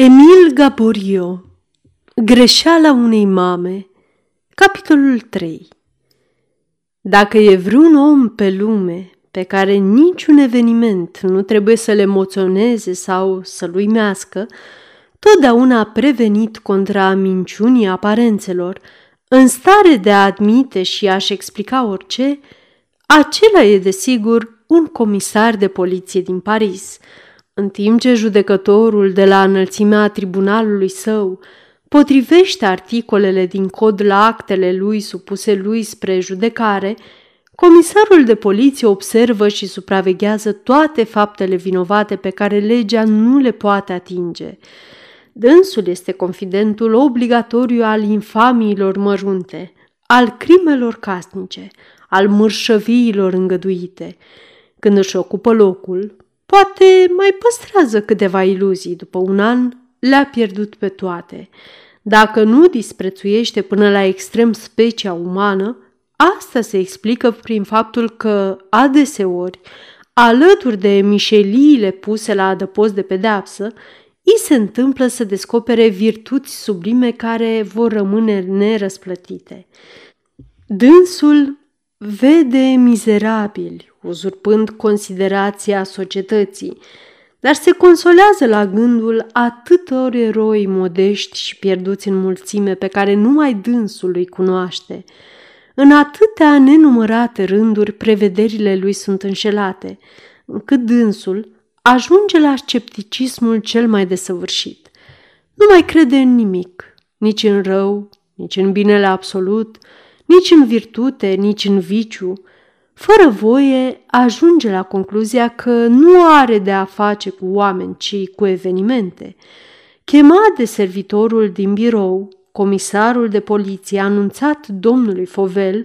Emil Gaborio Greșeala unei mame Capitolul 3 Dacă e vreun om pe lume pe care niciun eveniment nu trebuie să-l emoționeze sau să-l uimească, totdeauna a prevenit contra minciunii aparențelor, în stare de a admite și a-și explica orice, acela e desigur un comisar de poliție din Paris – în timp ce judecătorul de la înălțimea tribunalului său potrivește articolele din cod la actele lui supuse lui spre judecare, comisarul de poliție observă și supraveghează toate faptele vinovate pe care legea nu le poate atinge. Dânsul este confidentul obligatoriu al infamiilor mărunte, al crimelor casnice, al mărșăviilor îngăduite. Când își ocupă locul, Poate mai păstrează câteva iluzii, după un an le-a pierdut pe toate. Dacă nu disprețuiește până la extrem specia umană, asta se explică prin faptul că, adeseori, alături de mișeliile puse la adăpost de pedeapsă, îi se întâmplă să descopere virtuți sublime care vor rămâne nerăsplătite. Dânsul vede mizerabili, uzurpând considerația societății, dar se consolează la gândul atâtor eroi modești și pierduți în mulțime pe care numai dânsul îi cunoaște. În atâtea nenumărate rânduri prevederile lui sunt înșelate, încât dânsul ajunge la scepticismul cel mai desăvârșit. Nu mai crede în nimic, nici în rău, nici în binele absolut, nici în virtute, nici în viciu, fără voie ajunge la concluzia că nu are de a face cu oameni, ci cu evenimente. Chemat de servitorul din birou, comisarul de poliție anunțat domnului Fovel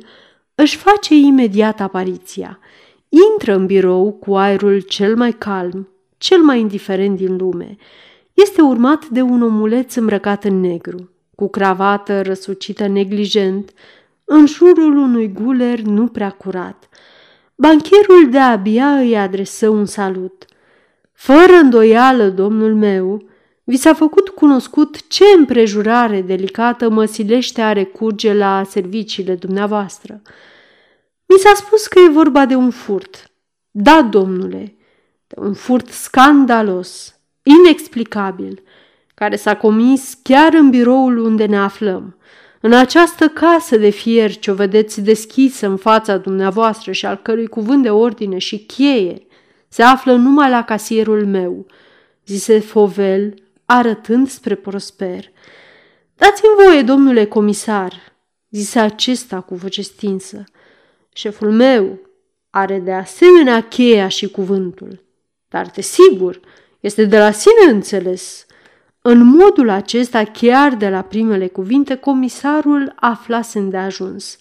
își face imediat apariția. Intră în birou cu aerul cel mai calm, cel mai indiferent din lume. Este urmat de un omuleț îmbrăcat în negru, cu cravată răsucită neglijent, în jurul unui guler nu prea curat. Bancherul de-abia îi adresă un salut. Fără îndoială, domnul meu, vi s-a făcut cunoscut ce împrejurare delicată mă silește a recurge la serviciile dumneavoastră. Mi s-a spus că e vorba de un furt. Da, domnule, de un furt scandalos, inexplicabil, care s-a comis chiar în biroul unde ne aflăm. În această casă de fier ce o vedeți deschisă în fața dumneavoastră și al cărui cuvânt de ordine și cheie se află numai la casierul meu, zise Fovel, arătând spre Prosper. Dați-mi voie, domnule comisar, zise acesta cu voce stinsă. Șeful meu are de asemenea cheia și cuvântul, dar, desigur, este de la sine înțeles în modul acesta, chiar de la primele cuvinte, comisarul aflase îndeajuns.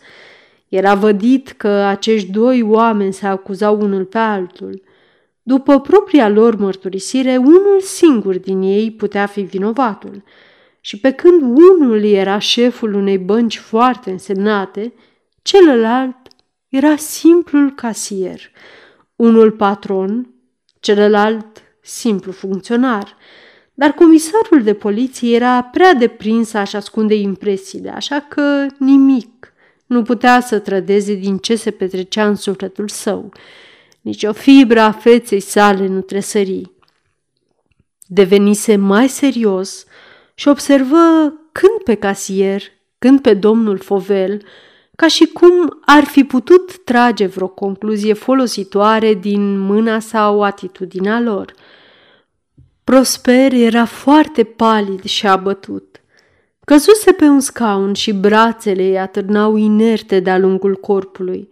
Era vădit că acești doi oameni se acuzau unul pe altul. După propria lor mărturisire, unul singur din ei putea fi vinovatul. Și pe când unul era șeful unei bănci foarte însemnate, celălalt era simplul casier, unul patron, celălalt simplu funcționar – dar comisarul de poliție era prea deprins a-și ascunde impresiile, așa că nimic nu putea să trădeze din ce se petrecea în sufletul său. Nici o fibră a feței sale nu tresări. Devenise mai serios și observă când pe casier, când pe domnul Fovel, ca și cum ar fi putut trage vreo concluzie folositoare din mâna sau atitudinea lor – Prosper era foarte palid și abătut. Căzuse pe un scaun și brațele îi atârnau inerte de-a lungul corpului.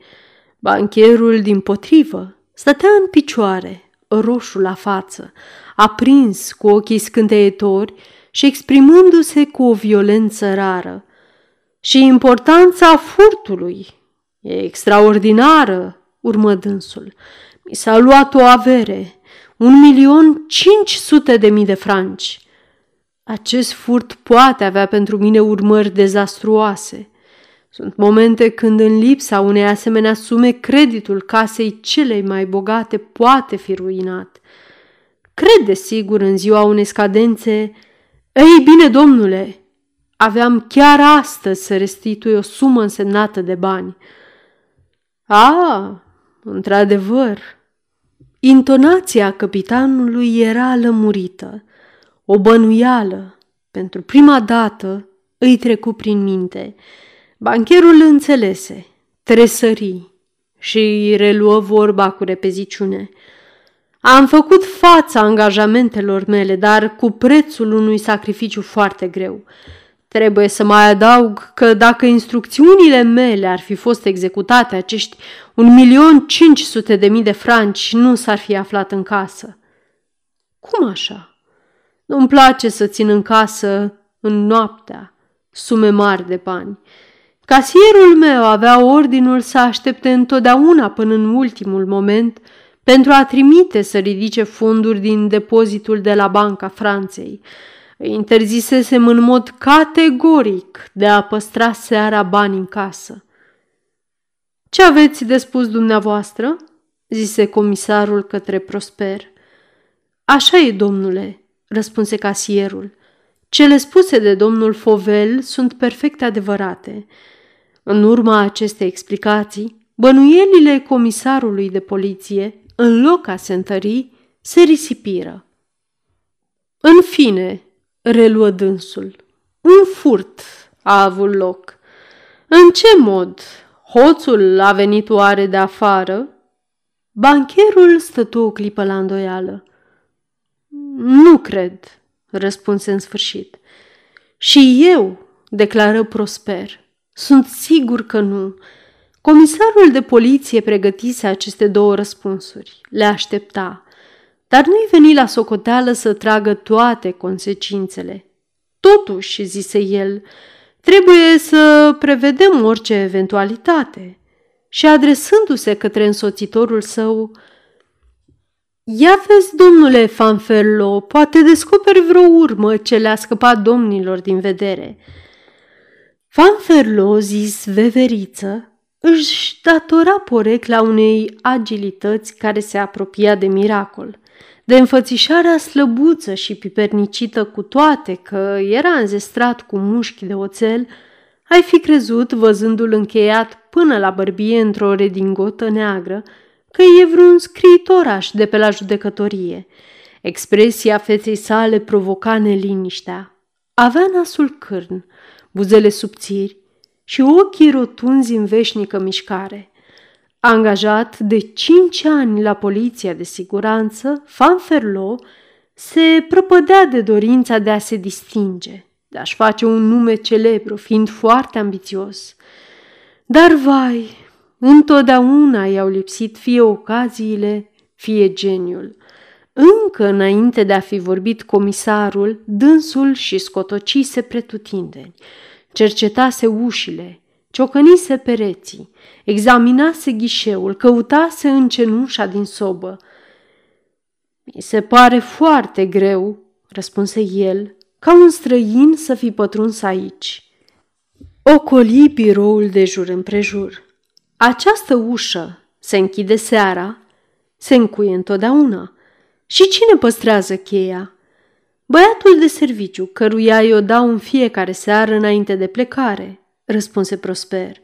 Bancherul, din potrivă, stătea în picioare, roșu la față, aprins cu ochii scânteietori și exprimându-se cu o violență rară. Și importanța furtului e extraordinară, urmă dânsul. Mi s-a luat o avere, un milion cinci sute de mii de franci. Acest furt poate avea pentru mine urmări dezastruoase. Sunt momente când în lipsa unei asemenea sume creditul casei celei mai bogate poate fi ruinat. Cred sigur în ziua unei scadențe Ei bine, domnule, aveam chiar astăzi să restitui o sumă însemnată de bani. A, într-adevăr, intonația capitanului era lămurită. O bănuială, pentru prima dată, îi trecu prin minte. Bancherul înțelese, tresării și îi reluă vorba cu repeziciune. Am făcut fața angajamentelor mele, dar cu prețul unui sacrificiu foarte greu. Trebuie să mai adaug că dacă instrucțiunile mele ar fi fost executate, acești un milion cinci sute de mii de franci nu s-ar fi aflat în casă. Cum așa? Nu-mi place să țin în casă în noaptea sume mari de bani. Casierul meu avea ordinul să aștepte întotdeauna până în ultimul moment pentru a trimite să ridice fonduri din depozitul de la Banca Franței. Îi interzisesem în mod categoric de a păstra seara bani în casă. Ce aveți de spus dumneavoastră?" zise comisarul către Prosper. Așa e, domnule," răspunse casierul. Cele spuse de domnul Fovel sunt perfect adevărate. În urma acestei explicații, bănuielile comisarului de poliție, în loc a se întări, se risipiră. În fine, reluă dânsul, un furt a avut loc. În ce mod? Hoțul a venit oare de afară? Bancherul stătu o clipă la îndoială. Nu cred, răspunse în sfârșit. Și eu, declară Prosper, sunt sigur că nu. Comisarul de poliție pregătise aceste două răspunsuri, le aștepta, dar nu-i veni la socoteală să tragă toate consecințele. Totuși, zise el, trebuie să prevedem orice eventualitate. Și adresându-se către însoțitorul său, Ia vezi, domnule Fanferlo, poate descoperi vreo urmă ce le-a scăpat domnilor din vedere. Fanferlo, zis veveriță, își datora porecla unei agilități care se apropia de miracol, de înfățișarea slăbuță și pipernicită cu toate că era înzestrat cu mușchi de oțel, ai fi crezut, văzându-l încheiat până la bărbie într-o redingotă neagră, că e vreun scriitoraș de pe la judecătorie. Expresia feței sale provoca neliniștea. Avea nasul cârn, buzele subțiri și ochii rotunzi în veșnică mișcare. Angajat de cinci ani la poliția de siguranță, Fanferlo se prăpădea de dorința de a se distinge, de a-și face un nume celebru, fiind foarte ambițios. Dar, vai, Întotdeauna i-au lipsit fie ocaziile, fie geniul. Încă înainte de a fi vorbit comisarul, dânsul și scotocise pretutindeni. Cercetase ușile, ciocănise pereții, examinase ghișeul, căutase în cenușa din sobă. Mi se pare foarte greu, răspunse el, ca un străin să fi pătruns aici. Ocoli biroul de jur împrejur. Această ușă se închide seara, se încuie întotdeauna. Și cine păstrează cheia? Băiatul de serviciu, căruia îi o dau în fiecare seară înainte de plecare, răspunse Prosper.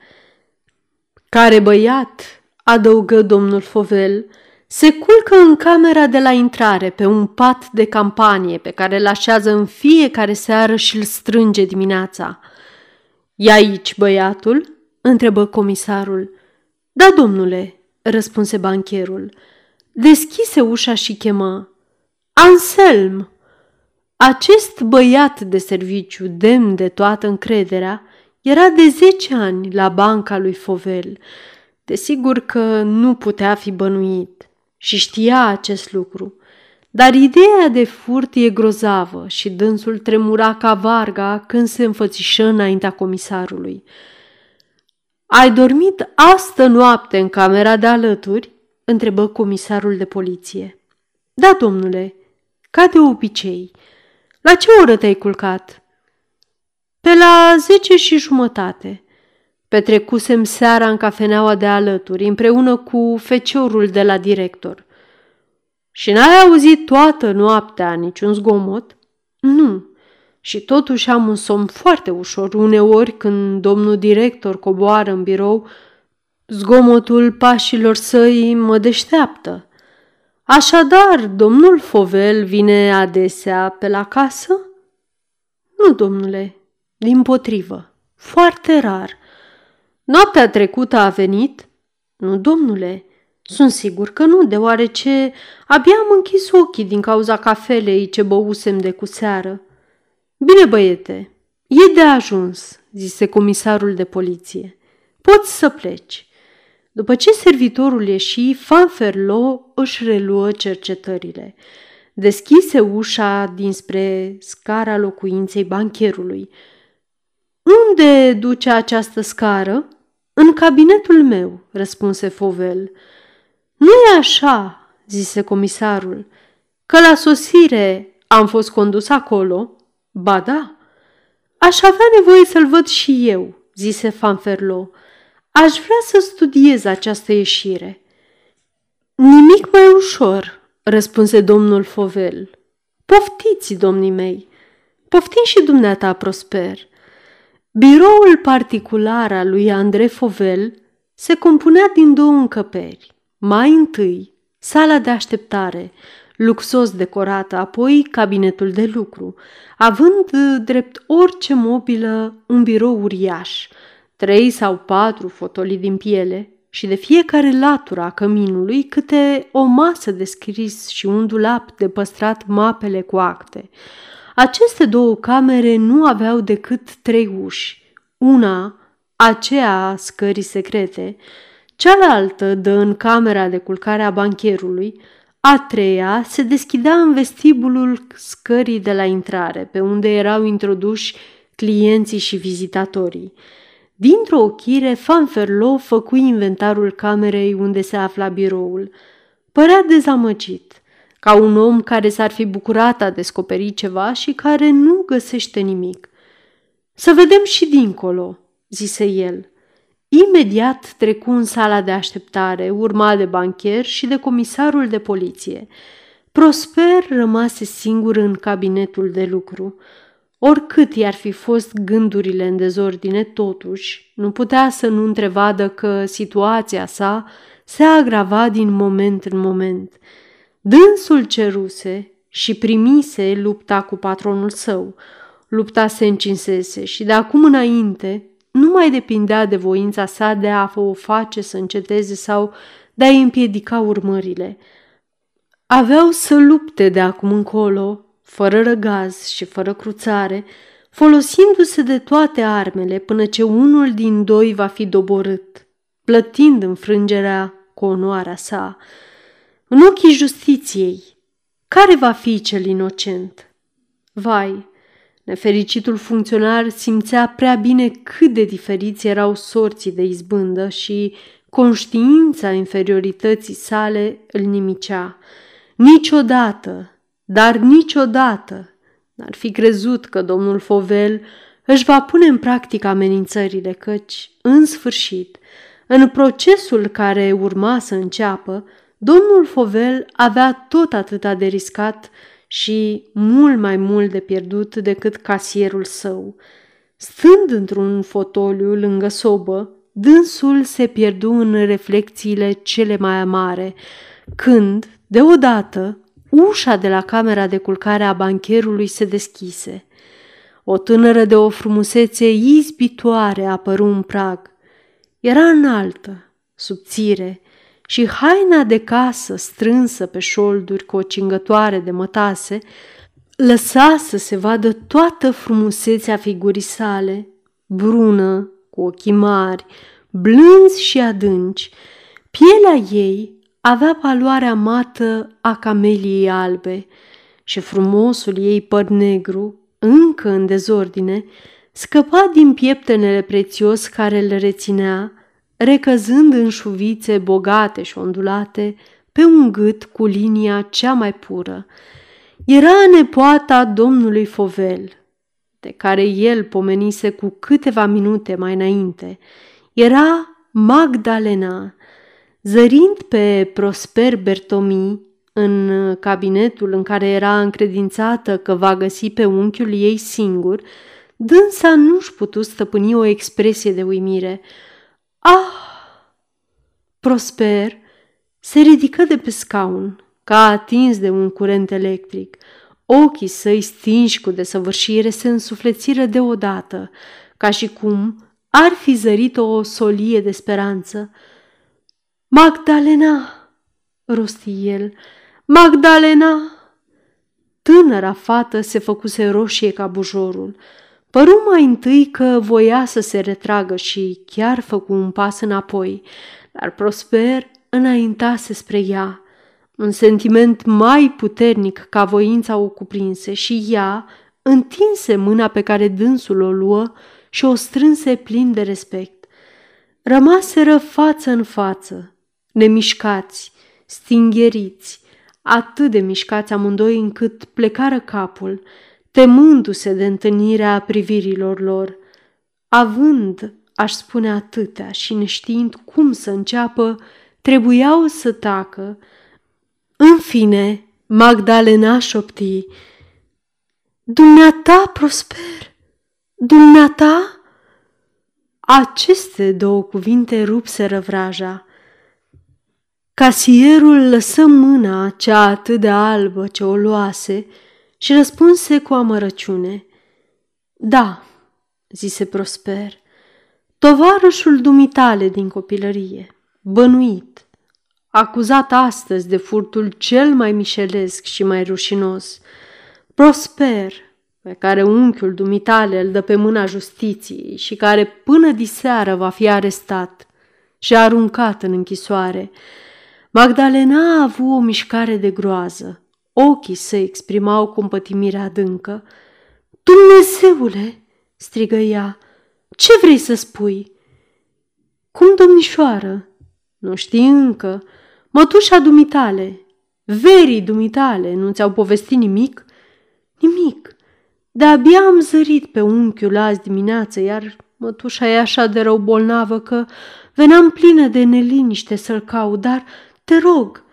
Care băiat, adăugă domnul Fovel, se culcă în camera de la intrare pe un pat de campanie pe care îl așează în fiecare seară și îl strânge dimineața. E aici băiatul?" întrebă comisarul. Da, domnule, răspunse bancherul. Deschise ușa și chemă. Anselm! Acest băiat de serviciu, demn de toată încrederea, era de zece ani la banca lui Fovel. Desigur că nu putea fi bănuit și știa acest lucru. Dar ideea de furt e grozavă și dânsul tremura ca varga când se înfățișă înaintea comisarului. Ai dormit astă noapte în camera de alături?" întrebă comisarul de poliție. Da, domnule, ca de obicei. La ce oră te-ai culcat?" Pe la zece și jumătate. Petrecusem seara în cafeneaua de alături, împreună cu feciorul de la director. Și n-ai auzit toată noaptea niciun zgomot? Nu. și totuși am un somn foarte ușor. Uneori, când domnul director coboară în birou, zgomotul pașilor săi mă deșteaptă. Așadar, domnul Fovel vine adesea pe la casă? Nu, domnule, din potrivă, foarte rar. Noaptea trecută a venit? Nu, domnule, sunt sigur că nu, deoarece abia am închis ochii din cauza cafelei ce băusem de cu seară. Bine, băiete, e de ajuns, zise comisarul de poliție. Poți să pleci. După ce servitorul ieși, Fanferlo își reluă cercetările. Deschise ușa dinspre scara locuinței bancherului. Unde duce această scară? În cabinetul meu, răspunse Fovel. Nu e așa, zise comisarul, că la sosire am fost condus acolo. Ba da, aș avea nevoie să-l văd și eu, zise Fanferlo. Aș vrea să studiez această ieșire. Nimic mai ușor, răspunse domnul Fovel. Poftiți, domnii mei, poftim și dumneata, Prosper. Biroul particular al lui Andrei Fovel se compunea din două încăperi. Mai întâi, sala de așteptare, luxos decorată, apoi cabinetul de lucru, având drept orice mobilă un birou uriaș, trei sau patru fotolii din piele și de fiecare latură a căminului câte o masă de scris și un dulap de păstrat mapele cu acte. Aceste două camere nu aveau decât trei uși. Una, aceea a scării secrete, cealaltă dă în camera de culcare a bancherului, a treia se deschidea în vestibulul scării de la intrare, pe unde erau introduși clienții și vizitatorii. Dintr-o ochire, Fanferlo făcu inventarul camerei unde se afla biroul. Părea dezamăgit, ca un om care s-ar fi bucurat a descoperi ceva și care nu găsește nimic. Să vedem și dincolo, zise el. Imediat trecu în sala de așteptare, urmat de bancher și de comisarul de poliție. Prosper rămase singur în cabinetul de lucru. Oricât i-ar fi fost gândurile în dezordine, totuși, nu putea să nu întrevadă că situația sa se agrava din moment în moment. Dânsul ceruse și primise lupta cu patronul său. Lupta se încinsese și de acum înainte nu mai depindea de voința sa de a o face să înceteze sau de a împiedica urmările. Aveau să lupte de acum încolo, fără răgaz și fără cruțare, folosindu-se de toate armele până ce unul din doi va fi doborât, plătind înfrângerea cu onoarea sa. În ochii justiției, care va fi cel inocent? Vai, Nefericitul funcționar simțea prea bine cât de diferiți erau sorții de izbândă și conștiința inferiorității sale îl nimicea. Niciodată, dar niciodată, n-ar fi crezut că domnul Fovel își va pune în practică amenințările, căci, în sfârșit, în procesul care urma să înceapă, domnul Fovel avea tot atâta de riscat și mult mai mult de pierdut decât casierul său. Stând într-un fotoliu lângă sobă, dânsul se pierdu în reflexiile cele mai amare, când, deodată, ușa de la camera de culcare a bancherului se deschise. O tânără de o frumusețe izbitoare apăru în prag. Era înaltă, subțire, și haina de casă strânsă pe șolduri cu o cingătoare de mătase lăsa să se vadă toată frumusețea figurii sale, brună, cu ochii mari, blânzi și adânci. Pielea ei avea paloarea mată a cameliei albe și frumosul ei păr negru, încă în dezordine, scăpa din pieptenele prețios care îl reținea recăzând în șuvițe bogate și ondulate pe un gât cu linia cea mai pură. Era nepoata domnului Fovel, de care el pomenise cu câteva minute mai înainte. Era Magdalena, zărind pe Prosper Bertomi, în cabinetul în care era încredințată că va găsi pe unchiul ei singur, dânsa nu-și putu stăpâni o expresie de uimire. Ah! Prosper se ridică de pe scaun, ca atins de un curent electric. Ochii săi stinși cu desăvârșire se însuflețiră deodată, ca și cum ar fi zărit o solie de speranță. Magdalena, rosti el, Magdalena! Tânăra fată se făcuse roșie ca bujorul. Păru mai întâi că voia să se retragă și chiar făcu un pas înapoi, dar Prosper înaintase spre ea. Un sentiment mai puternic ca voința o cuprinse și ea întinse mâna pe care dânsul o luă și o strânse plin de respect. Rămaseră față în față, nemișcați, stingheriți, atât de mișcați amândoi încât plecară capul, temându-se de întâlnirea privirilor lor. Având, aș spune atâtea și neștiind cum să înceapă, trebuiau să tacă. În fine, Magdalena șopti, Dumneata, Prosper, dumneata? Aceste două cuvinte rupseră vraja. Casierul lăsă mâna cea atât de albă ce o luase și răspunse cu amărăciune. Da, zise Prosper, tovarășul dumitale din copilărie, bănuit, acuzat astăzi de furtul cel mai mișelesc și mai rușinos, Prosper, pe care unchiul dumitale îl dă pe mâna justiției și care până diseară va fi arestat și aruncat în închisoare, Magdalena a avut o mișcare de groază. Ochii se exprimau compătimire adâncă. Dumnezeule!" strigă ea. Ce vrei să spui?" Cum, domnișoară?" Nu știi încă. Mătușa dumitale, verii dumitale, nu ți-au povestit nimic?" Nimic. De-abia am zărit pe unchiul azi dimineață, iar mătușa e așa de rău bolnavă că veneam plină de neliniște să-l caut, dar te rog,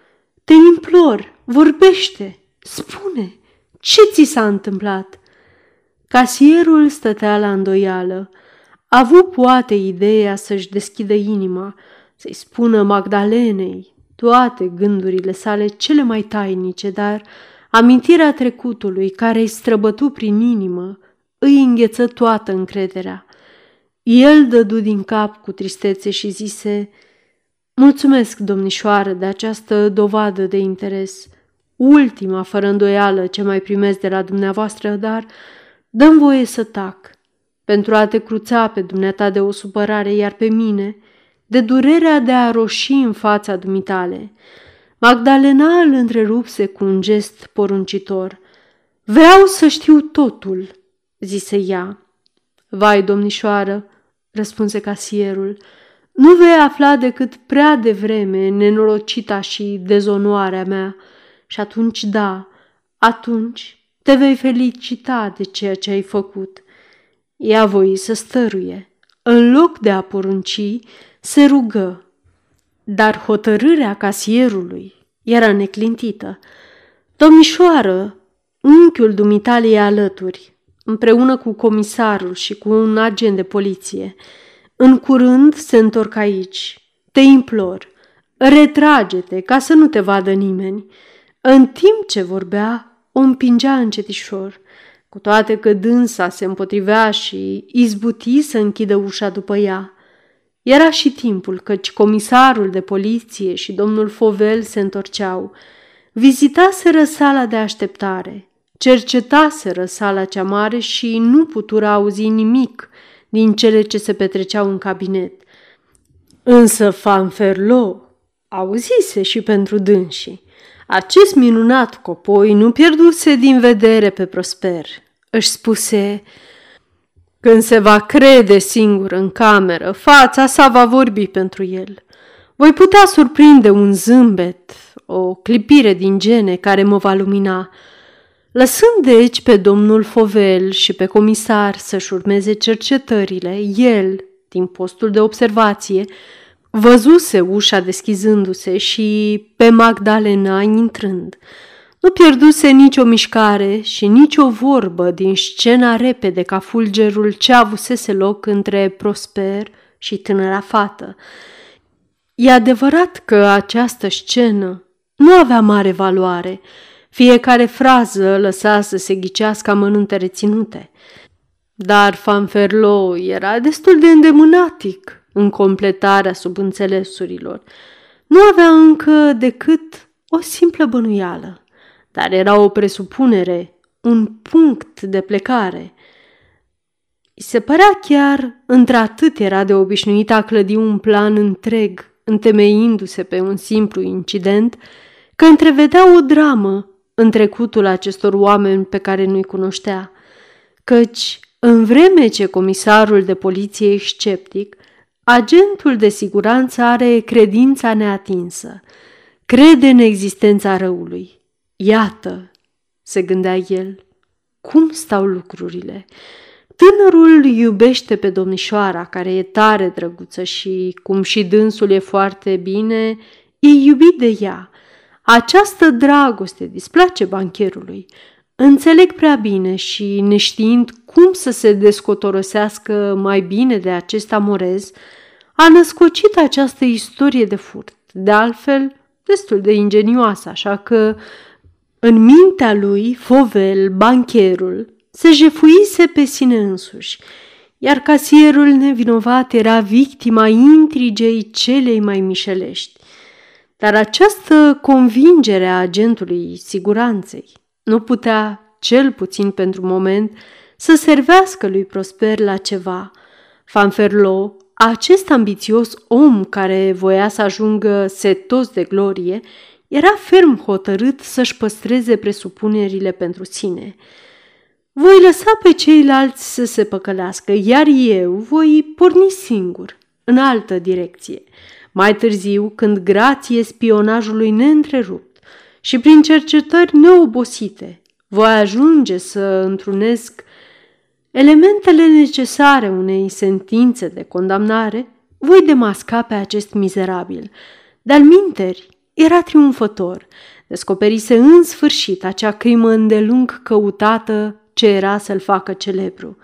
te implor, vorbește, spune, ce ți s-a întâmplat? Casierul stătea la îndoială. A avut poate ideea să-și deschidă inima, să-i spună Magdalenei toate gândurile sale cele mai tainice, dar amintirea trecutului care îi străbătu prin inimă îi îngheță toată încrederea. El dădu din cap cu tristețe și zise, Mulțumesc, domnișoară, de această dovadă de interes. Ultima, fără îndoială, ce mai primesc de la dumneavoastră, dar dăm voie să tac, pentru a te cruța pe dumneata de o supărare, iar pe mine, de durerea de a roși în fața dumitale. Magdalena îl întrerupse cu un gest poruncitor. Vreau să știu totul, zise ea. Vai, domnișoară, răspunse casierul, nu vei afla decât prea devreme nenorocita și dezonoarea mea și atunci da, atunci te vei felicita de ceea ce ai făcut. Ea voi să stăruie. În loc de a porunci, se rugă. Dar hotărârea casierului era neclintită. Domnișoară, unchiul dumitale e alături, împreună cu comisarul și cu un agent de poliție. În curând se întorc aici. Te implor, retrage-te ca să nu te vadă nimeni. În timp ce vorbea, o împingea încetișor, cu toate că dânsa se împotrivea și izbuti să închidă ușa după ea. Era și timpul, căci comisarul de poliție și domnul Fovel se întorceau. Vizitaseră sala de așteptare, cercetaseră sala cea mare și nu putură auzi nimic din cele ce se petreceau în cabinet. Însă Fanferlo auzise și pentru dânsii. Acest minunat copoi nu pierduse din vedere pe Prosper. Își spuse, când se va crede singur în cameră, fața sa va vorbi pentru el. Voi putea surprinde un zâmbet, o clipire din gene care mă va lumina. Lăsând deci pe domnul Fovel și pe comisar să-și urmeze cercetările, el, din postul de observație, Văzuse ușa deschizându-se și pe Magdalena intrând. Nu pierduse nicio mișcare și nicio vorbă din scena repede ca fulgerul ce avusese loc între Prosper și tânăra fată. E adevărat că această scenă nu avea mare valoare. Fiecare frază lăsa să se ghicească amănunte reținute. Dar Fanferlo era destul de îndemânatic în completarea subînțelesurilor. Nu avea încă decât o simplă bănuială, dar era o presupunere, un punct de plecare. I se părea chiar, într-atât era de obișnuit a clădi un plan întreg, întemeindu-se pe un simplu incident, că întrevedea o dramă în trecutul acestor oameni pe care nu-i cunoștea, căci, în vreme ce comisarul de poliție e sceptic, agentul de siguranță are credința neatinsă, crede în existența răului. Iată, se gândea el, cum stau lucrurile. Tânărul iubește pe domnișoara, care e tare drăguță și, cum și dânsul e foarte bine, e iubit de ea. Această dragoste displace bancherului. Înțeleg prea bine și, neștiind cum să se descotorosească mai bine de acest amorez, a născocit această istorie de furt, de altfel destul de ingenioasă, așa că în mintea lui, Fovel, bancherul, se jefuise pe sine însuși, iar casierul nevinovat era victima intrigei celei mai mișelești. Dar această convingere a agentului siguranței nu putea, cel puțin pentru moment, să servească lui Prosper la ceva. Fanferlo, acest ambițios om care voia să ajungă setos de glorie, era ferm hotărât să-și păstreze presupunerile pentru sine. Voi lăsa pe ceilalți să se păcălească, iar eu voi porni singur, în altă direcție. Mai târziu, când grație spionajului neîntrerupt și prin cercetări neobosite, voi ajunge să întrunesc elementele necesare unei sentințe de condamnare, voi demasca pe acest mizerabil. Dar minteri era triumfător. Descoperise în sfârșit acea crimă îndelung căutată ce era să-l facă celebru.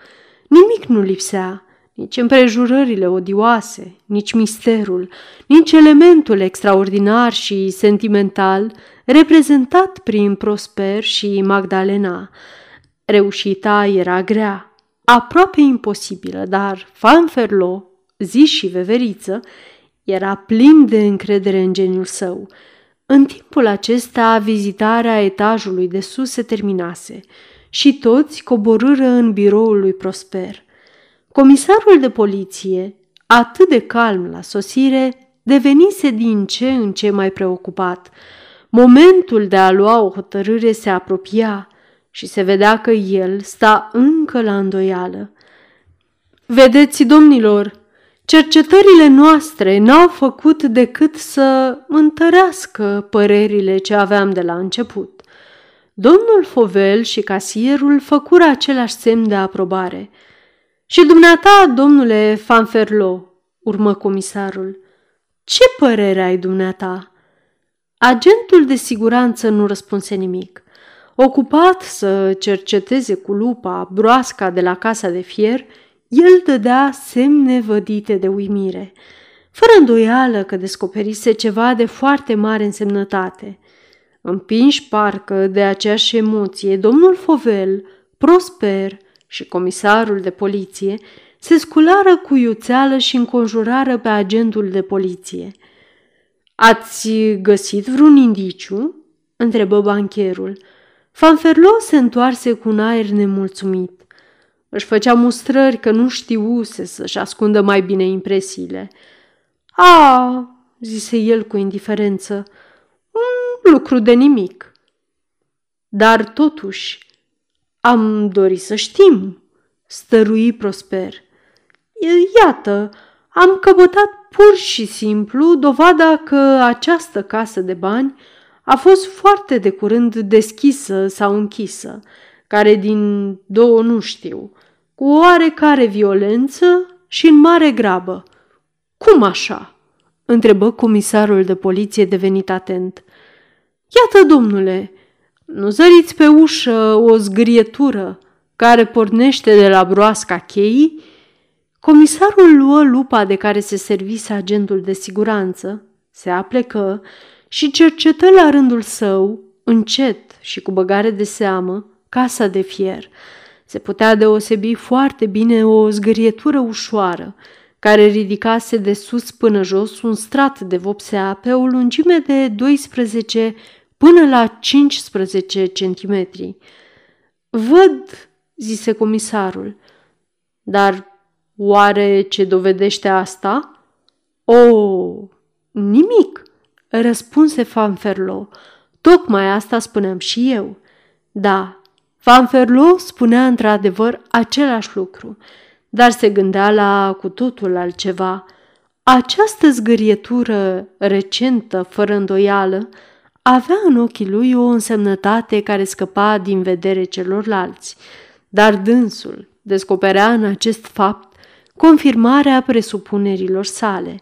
Nimic nu lipsea, nici împrejurările odioase, nici misterul, nici elementul extraordinar și sentimental reprezentat prin Prosper și Magdalena. Reușita era grea, aproape imposibilă, dar Fanferlo, zi și veveriță, era plin de încredere în geniul său. În timpul acesta, vizitarea etajului de sus se terminase și toți coborâră în biroul lui Prosper. Comisarul de poliție, atât de calm la sosire, devenise din ce în ce mai preocupat. Momentul de a lua o hotărâre se apropia și se vedea că el sta încă la îndoială. Vedeți, domnilor, cercetările noastre n-au făcut decât să întărească părerile ce aveam de la început. Domnul Fovel și casierul făcură același semn de aprobare. Și dumneata, domnule Fanferlo, urmă comisarul, ce părere ai dumneata? Agentul de siguranță nu răspunse nimic. Ocupat să cerceteze cu lupa broasca de la casa de fier, el dădea semne vădite de uimire, fără îndoială că descoperise ceva de foarte mare însemnătate – Împinși parcă de aceeași emoție, domnul Fovel, Prosper și comisarul de poliție se sculară cu iuțeală și înconjurară pe agentul de poliție. Ați găsit vreun indiciu?" întrebă bancherul. Fanferlo se întoarse cu un aer nemulțumit. Își făcea mustrări că nu știuse să-și ascundă mai bine impresiile. A, zise el cu indiferență, lucru de nimic. Dar totuși, am dorit să știm, stărui Prosper. Iată, am căpătat pur și simplu dovada că această casă de bani a fost foarte de curând deschisă sau închisă, care din două nu știu, cu oarecare violență și în mare grabă. Cum așa? întrebă comisarul de poliție devenit atent. Iată, domnule, nu zăriți pe ușă o zgârietură care pornește de la broasca cheii? Comisarul luă lupa de care se servise agentul de siguranță, se aplecă și cercetă la rândul său, încet și cu băgare de seamă, casa de fier. Se putea deosebi foarte bine o zgârietură ușoară, care ridicase de sus până jos un strat de vopsea pe o lungime de 12 până la 15 centimetri. Văd, zise comisarul, dar oare ce dovedește asta? O, nimic, răspunse Fanferlo. Tocmai asta spuneam și eu. Da, Fanferlo spunea într-adevăr același lucru, dar se gândea la cu totul altceva. Această zgârietură recentă, fără îndoială, avea în ochii lui o însemnătate care scăpa din vedere celorlalți, dar dânsul descoperea în acest fapt confirmarea presupunerilor sale.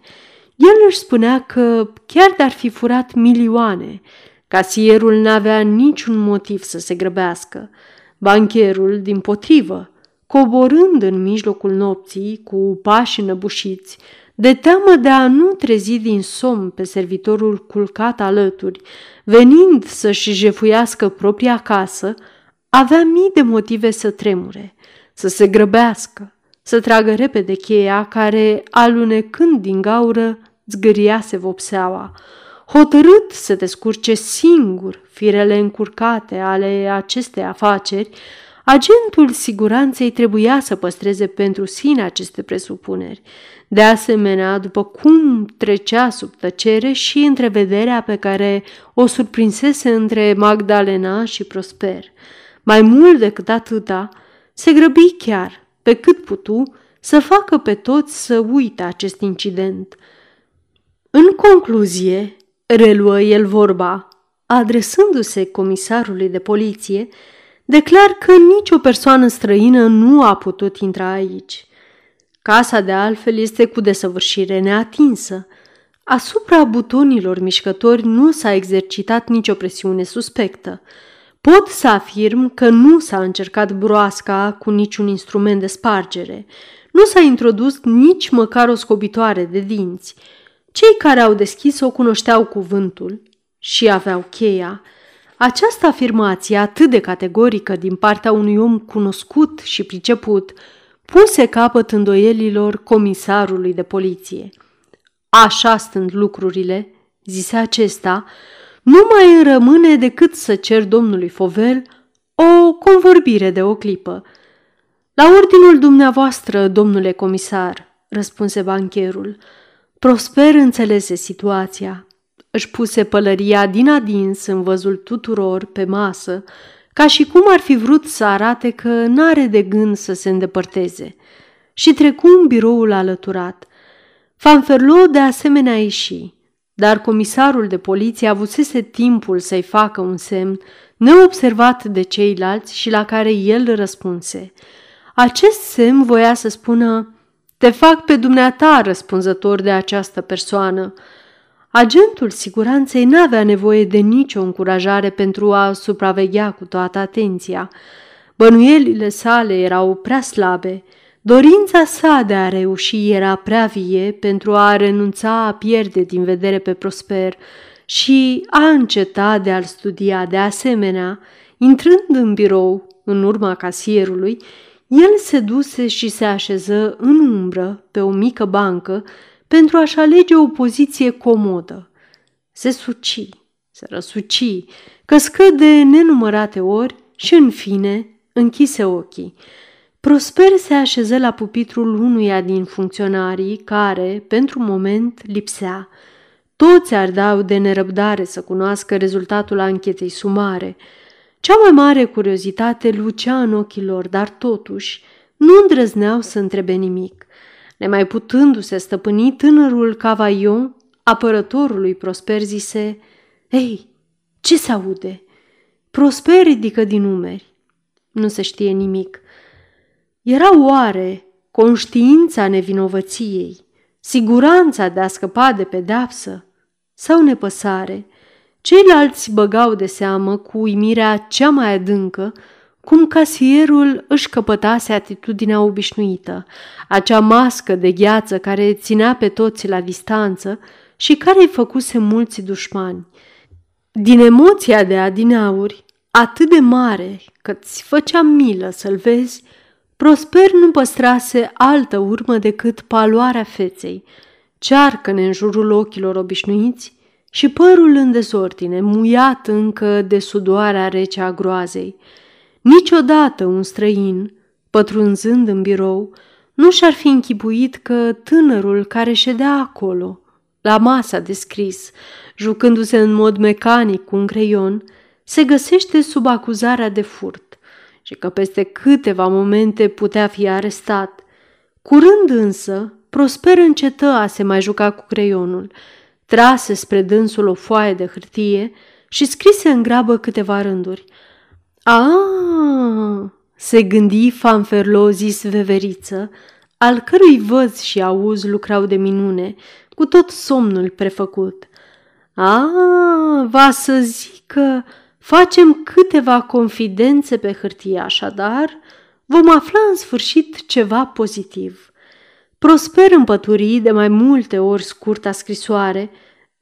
El își spunea că, chiar de-ar fi furat milioane, casierul n-avea niciun motiv să se grăbească. Bancherul, din potrivă, coborând în mijlocul nopții cu pași înăbușiți, de teamă de a nu trezi din somn pe servitorul culcat alături, venind să-și jefuiască propria casă, avea mii de motive să tremure, să se grăbească, să tragă repede cheia care, alunecând din gaură, zgâriase vopseaua, hotărât să descurce singur firele încurcate ale acestei afaceri, agentul siguranței trebuia să păstreze pentru sine aceste presupuneri, de asemenea, după cum trecea sub tăcere și întrevederea pe care o surprinsese între Magdalena și Prosper. Mai mult decât atâta, se grăbi chiar, pe cât putu, să facă pe toți să uite acest incident. În concluzie, reluă el vorba, adresându-se comisarului de poliție, declar că nicio persoană străină nu a putut intra aici. Casa de altfel este cu desăvârșire neatinsă. Asupra butonilor mișcători nu s-a exercitat nicio presiune suspectă. Pot să afirm că nu s-a încercat broasca cu niciun instrument de spargere. Nu s-a introdus nici măcar o scobitoare de dinți. Cei care au deschis-o cunoșteau cuvântul și aveau cheia. Această afirmație atât de categorică din partea unui om cunoscut și priceput – puse capăt îndoielilor comisarului de poliție. Așa stând lucrurile, zise acesta, nu mai rămâne decât să cer domnului Fovel o convorbire de o clipă. La ordinul dumneavoastră, domnule comisar, răspunse bancherul. Prosper înțelese situația. Își puse pălăria din adins în văzul tuturor pe masă ca și cum ar fi vrut să arate că n-are de gând să se îndepărteze, și trecu în biroul alăturat. Fanferlo de asemenea ieși, dar comisarul de poliție avusese timpul să-i facă un semn neobservat de ceilalți și la care el răspunse. Acest semn voia să spună, te fac pe dumneata răspunzător de această persoană, Agentul siguranței n-avea nevoie de nicio încurajare pentru a supraveghea cu toată atenția. Bănuielile sale erau prea slabe, dorința sa de a reuși era prea vie pentru a renunța a pierde din vedere pe Prosper și a înceta de a-l studia de asemenea. Intrând în birou, în urma casierului, el se duse și se așeză în umbră pe o mică bancă pentru a-și alege o poziție comodă. Se suci, se răsuci, căscă de nenumărate ori și, în fine, închise ochii. Prosper se așeză la pupitrul unuia din funcționarii care, pentru moment, lipsea. Toți ardeau de nerăbdare să cunoască rezultatul anchetei sumare. Cea mai mare curiozitate lucea în ochii lor, dar totuși nu îndrăzneau să întrebe nimic. Nemai putându-se stăpâni, tânărul Cavaion, apărătorului Prosper, zise, Ei, ce se aude?" Prosper ridică din umeri. Nu se știe nimic. Era oare conștiința nevinovăției siguranța de a scăpa de pedeapsă sau nepăsare. Ceilalți băgau de seamă cu uimirea cea mai adâncă cum casierul își căpătase atitudinea obișnuită, acea mască de gheață care ținea pe toți la distanță și care îi făcuse mulți dușmani. Din emoția de adinauri, atât de mare că ți făcea milă să-l vezi, Prosper nu păstrase altă urmă decât paloarea feței, cearcă în jurul ochilor obișnuiți și părul în dezordine, muiat încă de sudoarea rece a groazei. Niciodată un străin, pătrunzând în birou, nu și-ar fi închipuit că tânărul care ședea acolo, la masa de scris, jucându-se în mod mecanic cu un creion, se găsește sub acuzarea de furt și că peste câteva momente putea fi arestat. Curând însă, Prosper încetă a se mai juca cu creionul, trase spre dânsul o foaie de hârtie și scrise în grabă câteva rânduri. A, se gândi Fanferlo zis veveriță, al cărui văz și auz lucrau de minune, cu tot somnul prefăcut. A, va să zică, facem câteva confidențe pe hârtie, așadar vom afla în sfârșit ceva pozitiv. Prosper împături de mai multe ori scurta scrisoare,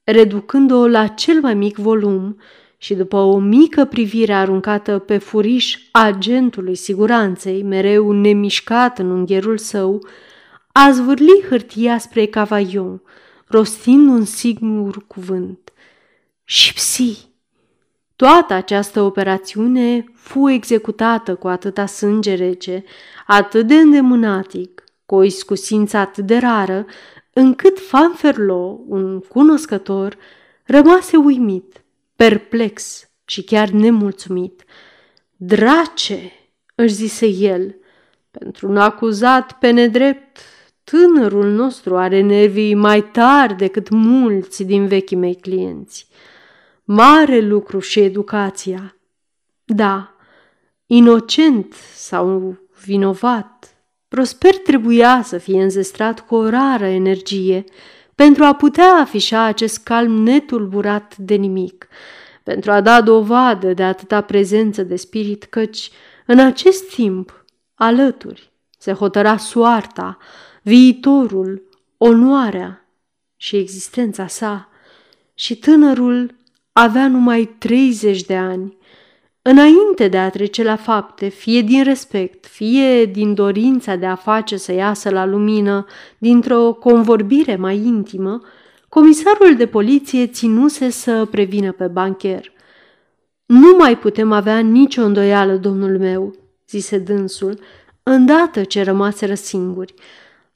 reducând-o la cel mai mic volum și după o mică privire aruncată pe furiș agentului siguranței, mereu nemișcat în ungherul său, a zvârli hârtia spre Cavaion, rostind un singur cuvânt. Șipsi! Toată această operațiune fu executată cu atâta sânge rece, atât de îndemânatic, cu o iscusință atât de rară, încât Fanferlo, un cunoscător, rămase uimit, perplex și chiar nemulțumit. Drace, își zise el, pentru un acuzat pe nedrept, tânărul nostru are nervii mai tari decât mulți din vechii mei clienți. Mare lucru și educația. Da, inocent sau vinovat, Prosper trebuia să fie înzestrat cu o rară energie pentru a putea afișa acest calm netulburat de nimic, pentru a da dovadă de atâta prezență de spirit căci, în acest timp, alături, se hotăra soarta, viitorul, onoarea și existența sa și tânărul avea numai 30 de ani. Înainte de a trece la fapte, fie din respect, fie din dorința de a face să iasă la lumină dintr-o convorbire mai intimă, comisarul de poliție ținuse să prevină pe bancher. Nu mai putem avea nicio îndoială, domnul meu, zise dânsul, îndată ce rămaseră singuri.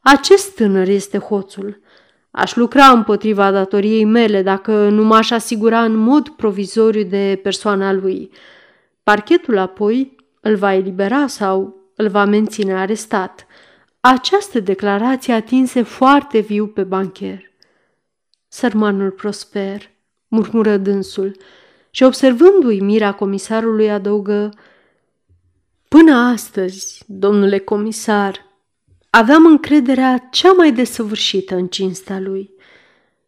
Acest tânăr este hoțul. Aș lucra împotriva datoriei mele dacă nu m-aș asigura în mod provizoriu de persoana lui. Parchetul apoi îl va elibera sau îl va menține arestat. Această declarație atinse foarte viu pe bancher. Sărmanul Prosper, murmură dânsul, și observându-i mira comisarului adăugă Până astăzi, domnule comisar, Aveam încrederea cea mai desăvârșită în cinsta lui.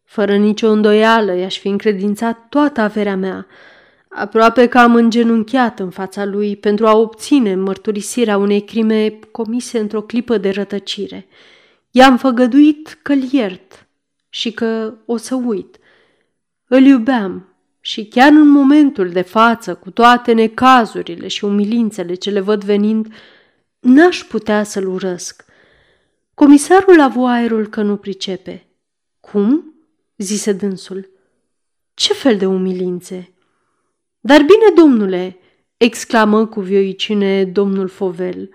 Fără nicio îndoială i-aș fi încredințat toată averea mea, aproape că am îngenunchiat în fața lui pentru a obține mărturisirea unei crime comise într-o clipă de rătăcire. I-am făgăduit că-l iert și că o să uit. Îl iubeam și chiar în momentul de față, cu toate necazurile și umilințele ce le văd venind, n-aș putea să-l urăsc – Comisarul a avut aerul că nu pricepe. Cum? zise dânsul. Ce fel de umilințe? Dar bine, domnule, exclamă cu vioicine domnul Fovel.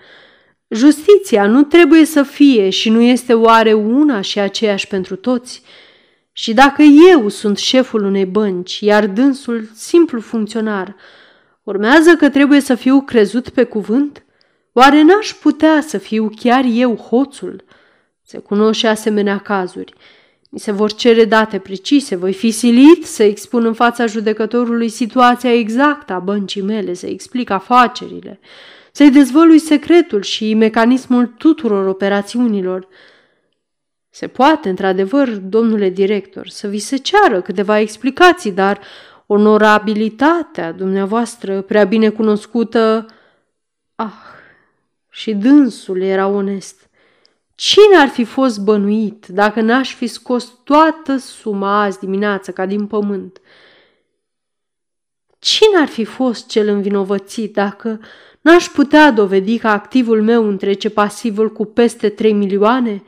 Justiția nu trebuie să fie și nu este oare una și aceeași pentru toți? Și dacă eu sunt șeful unei bănci, iar dânsul simplu funcționar, urmează că trebuie să fiu crezut pe cuvânt? Oare n-aș putea să fiu chiar eu hoțul? Se cunosc și asemenea cazuri. Mi se vor cere date precise, voi fi silit să expun în fața judecătorului situația exactă a băncii mele, să explic afacerile, să-i dezvălui secretul și mecanismul tuturor operațiunilor. Se poate, într-adevăr, domnule director, să vi se ceară câteva explicații, dar onorabilitatea dumneavoastră prea bine cunoscută... Ah, și dânsul era onest. Cine ar fi fost bănuit dacă n-aș fi scos toată suma azi dimineață ca din pământ? Cine ar fi fost cel învinovățit dacă n-aș putea dovedi că activul meu întrece pasivul cu peste 3 milioane?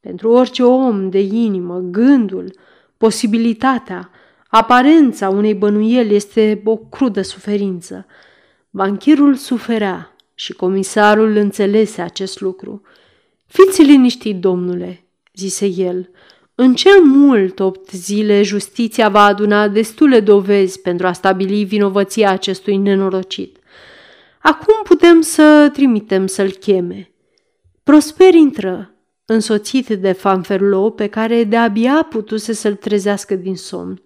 Pentru orice om de inimă, gândul, posibilitatea, aparența unei bănuieli este o crudă suferință. Banchirul suferea și comisarul înțelese acest lucru. Fiți liniștit, domnule, zise el. În cel mult opt zile, justiția va aduna destule dovezi pentru a stabili vinovăția acestui nenorocit. Acum putem să trimitem să-l cheme. Prosper intră, însoțit de Fanferlo, pe care de-abia putuse să-l trezească din somn,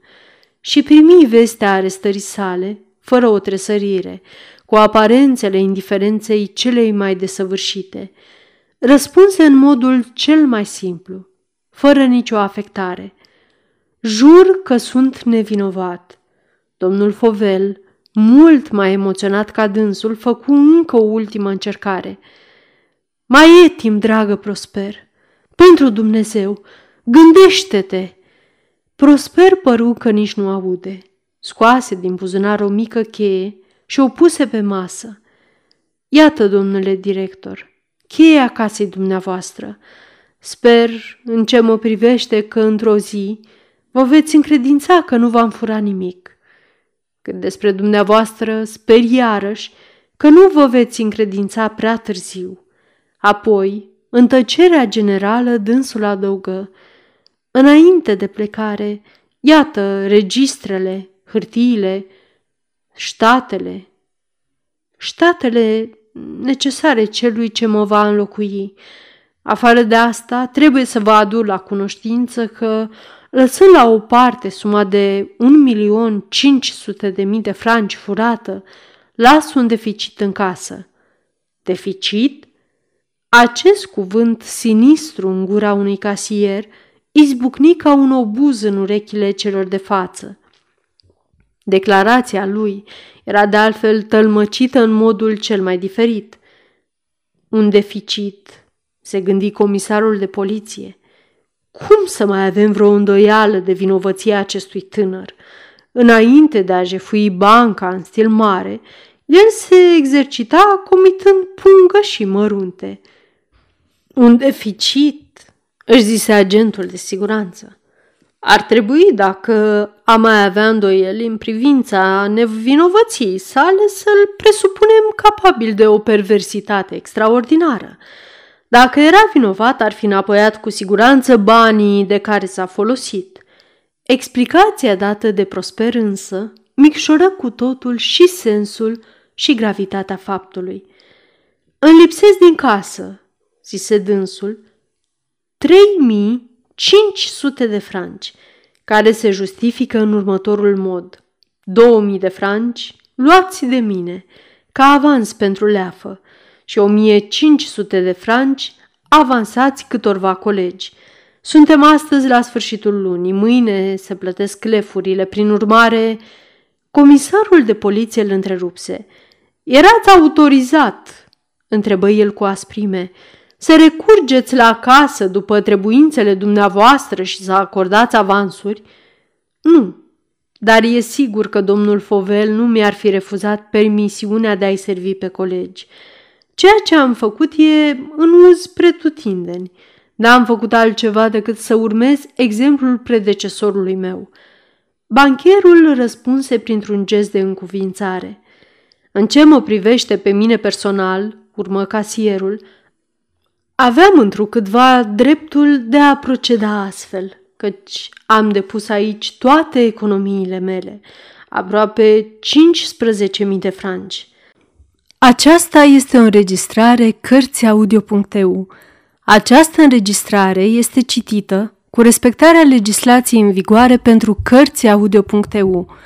și primi vestea arestării sale, fără o tresărire, cu aparențele indiferenței celei mai desăvârșite. Răspunse în modul cel mai simplu, fără nicio afectare. Jur că sunt nevinovat. Domnul Fovel, mult mai emoționat ca dânsul, făcu încă o ultimă încercare. Mai e timp, dragă Prosper. Pentru Dumnezeu, gândește-te! Prosper păru că nici nu aude. Scoase din buzunar o mică cheie și o puse pe masă. Iată, domnule director, cheia casei dumneavoastră. Sper, în ce mă privește, că într-o zi vă veți încredința că nu v-am furat nimic. Cât despre dumneavoastră, sper iarăși că nu vă veți încredința prea târziu. Apoi, în tăcerea generală, dânsul adăugă, înainte de plecare, iată registrele, hârtiile, ștatele, ștatele necesare celui ce mă va înlocui. Afară de asta, trebuie să vă aduc la cunoștință că, lăsând la o parte suma de 1.500.000 de franci furată, las un deficit în casă. Deficit? Acest cuvânt sinistru în gura unui casier izbucni ca un obuz în urechile celor de față. Declarația lui era de altfel tălmăcită în modul cel mai diferit. Un deficit, se gândi comisarul de poliție. Cum să mai avem vreo îndoială de vinovăția acestui tânăr? Înainte de a jefui banca în stil mare, el se exercita comitând pungă și mărunte. Un deficit, își zise agentul de siguranță. Ar trebui, dacă a mai avea îndoieli în privința nevinovăției sale, să-l presupunem capabil de o perversitate extraordinară. Dacă era vinovat, ar fi înapoiat cu siguranță banii de care s-a folosit. Explicația dată de Prosper însă micșoră cu totul și sensul și gravitatea faptului. Îmi lipsesc din casă, zise dânsul, 3500 de franci, care se justifică în următorul mod. 2000 de franci luați de mine, ca avans pentru leafă, și 1500 de franci avansați câtorva colegi. Suntem astăzi la sfârșitul lunii, mâine se plătesc lefurile, prin urmare... Comisarul de poliție îl întrerupse. Erați autorizat, întrebă el cu asprime, să recurgeți la casă după trebuințele dumneavoastră și să acordați avansuri? Nu, dar e sigur că domnul Fovel nu mi-ar fi refuzat permisiunea de a-i servi pe colegi. Ceea ce am făcut e în uz pretutindeni. N-am făcut altceva decât să urmez exemplul predecesorului meu. Bancherul răspunse printr-un gest de încuvințare. În ce mă privește pe mine personal, urmă casierul, Aveam întrucâtva dreptul de a proceda astfel, căci am depus aici toate economiile mele, aproape 15.000 de franci. Aceasta este o înregistrare Cărțiaudio.eu. Această înregistrare este citită cu respectarea legislației în vigoare pentru Cărțiaudio.eu.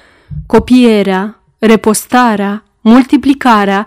Copierea, repostarea, multiplicarea,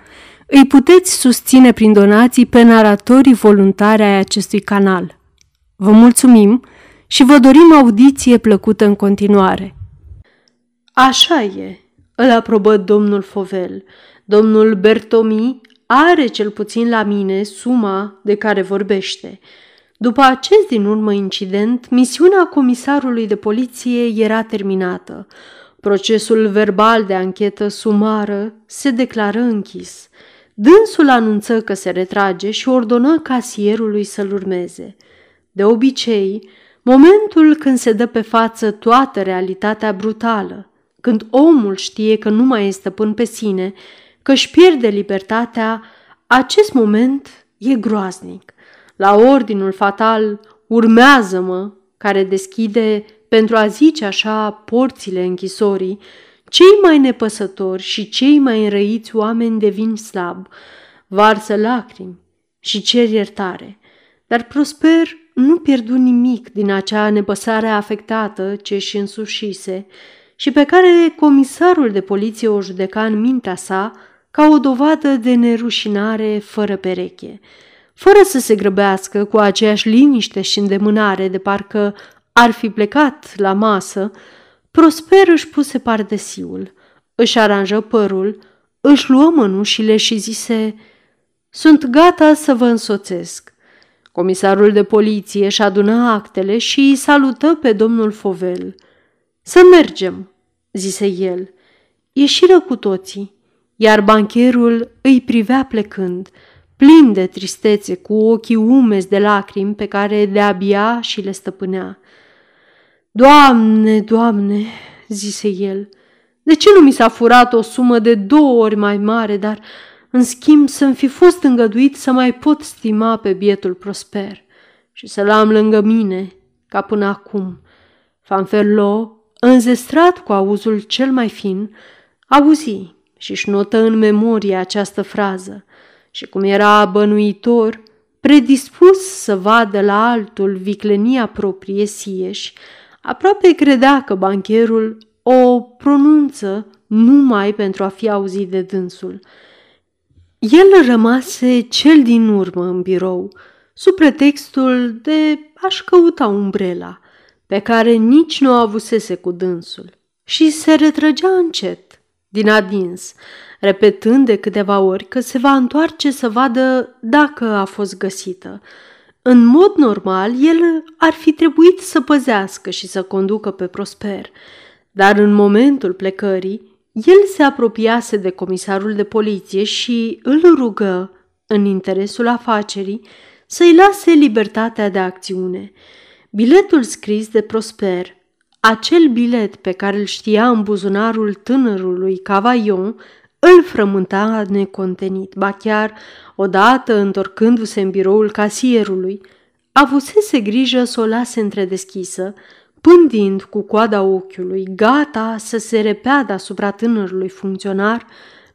Îi puteți susține prin donații pe naratorii voluntari ai acestui canal. Vă mulțumim și vă dorim audiție plăcută în continuare. Așa e, îl aprobă domnul Fovel. Domnul Bertomi are cel puțin la mine suma de care vorbește. După acest din urmă incident, misiunea comisarului de poliție era terminată. Procesul verbal de anchetă sumară se declară închis. Dânsul anunță că se retrage și ordonă casierului să-l urmeze. De obicei, momentul când se dă pe față toată realitatea brutală, când omul știe că nu mai este până pe sine, că își pierde libertatea, acest moment e groaznic. La ordinul fatal, urmează-mă, care deschide, pentru a zice așa, porțile închisorii, cei mai nepăsători și cei mai înrăiți oameni devin slab, varsă lacrimi și cer iertare. Dar Prosper nu pierdu nimic din acea nepăsare afectată ce își însușise și pe care comisarul de poliție o judeca în mintea sa ca o dovadă de nerușinare fără pereche. Fără să se grăbească cu aceeași liniște și îndemânare de parcă ar fi plecat la masă, Prosper își puse pardesiul, își aranjă părul, își luă mănușile și zise Sunt gata să vă însoțesc. Comisarul de poliție își adună actele și îi salută pe domnul Fovel. Să mergem, zise el. Ieșiră cu toții, iar bancherul îi privea plecând, plin de tristețe, cu ochii umezi de lacrimi pe care de-abia și le stăpânea. Doamne, doamne, zise el, de ce nu mi s-a furat o sumă de două ori mai mare, dar în schimb să-mi fi fost îngăduit să mai pot stima pe bietul prosper și să-l am lângă mine, ca până acum. Fanferlo, înzestrat cu auzul cel mai fin, auzi și-și notă în memorie această frază și cum era bănuitor, predispus să vadă la altul viclenia proprie sieși, Aproape credea că bancherul o pronunță numai pentru a fi auzit de dânsul. El rămase cel din urmă în birou, sub pretextul de a-și căuta umbrela, pe care nici nu avusese cu dânsul, și se retrăgea încet, din adins, repetând de câteva ori că se va întoarce să vadă dacă a fost găsită – în mod normal, el ar fi trebuit să păzească și să conducă pe Prosper, dar în momentul plecării, el se apropiase de comisarul de poliție și îl rugă, în interesul afacerii, să-i lase libertatea de acțiune. Biletul scris de Prosper, acel bilet pe care îl știa în buzunarul tânărului Cavaillon, îl frământa necontenit, ba chiar, odată întorcându-se în biroul casierului, avusese grijă să o lase întredeschisă, pândind cu coada ochiului, gata să se repeadă asupra tânărului funcționar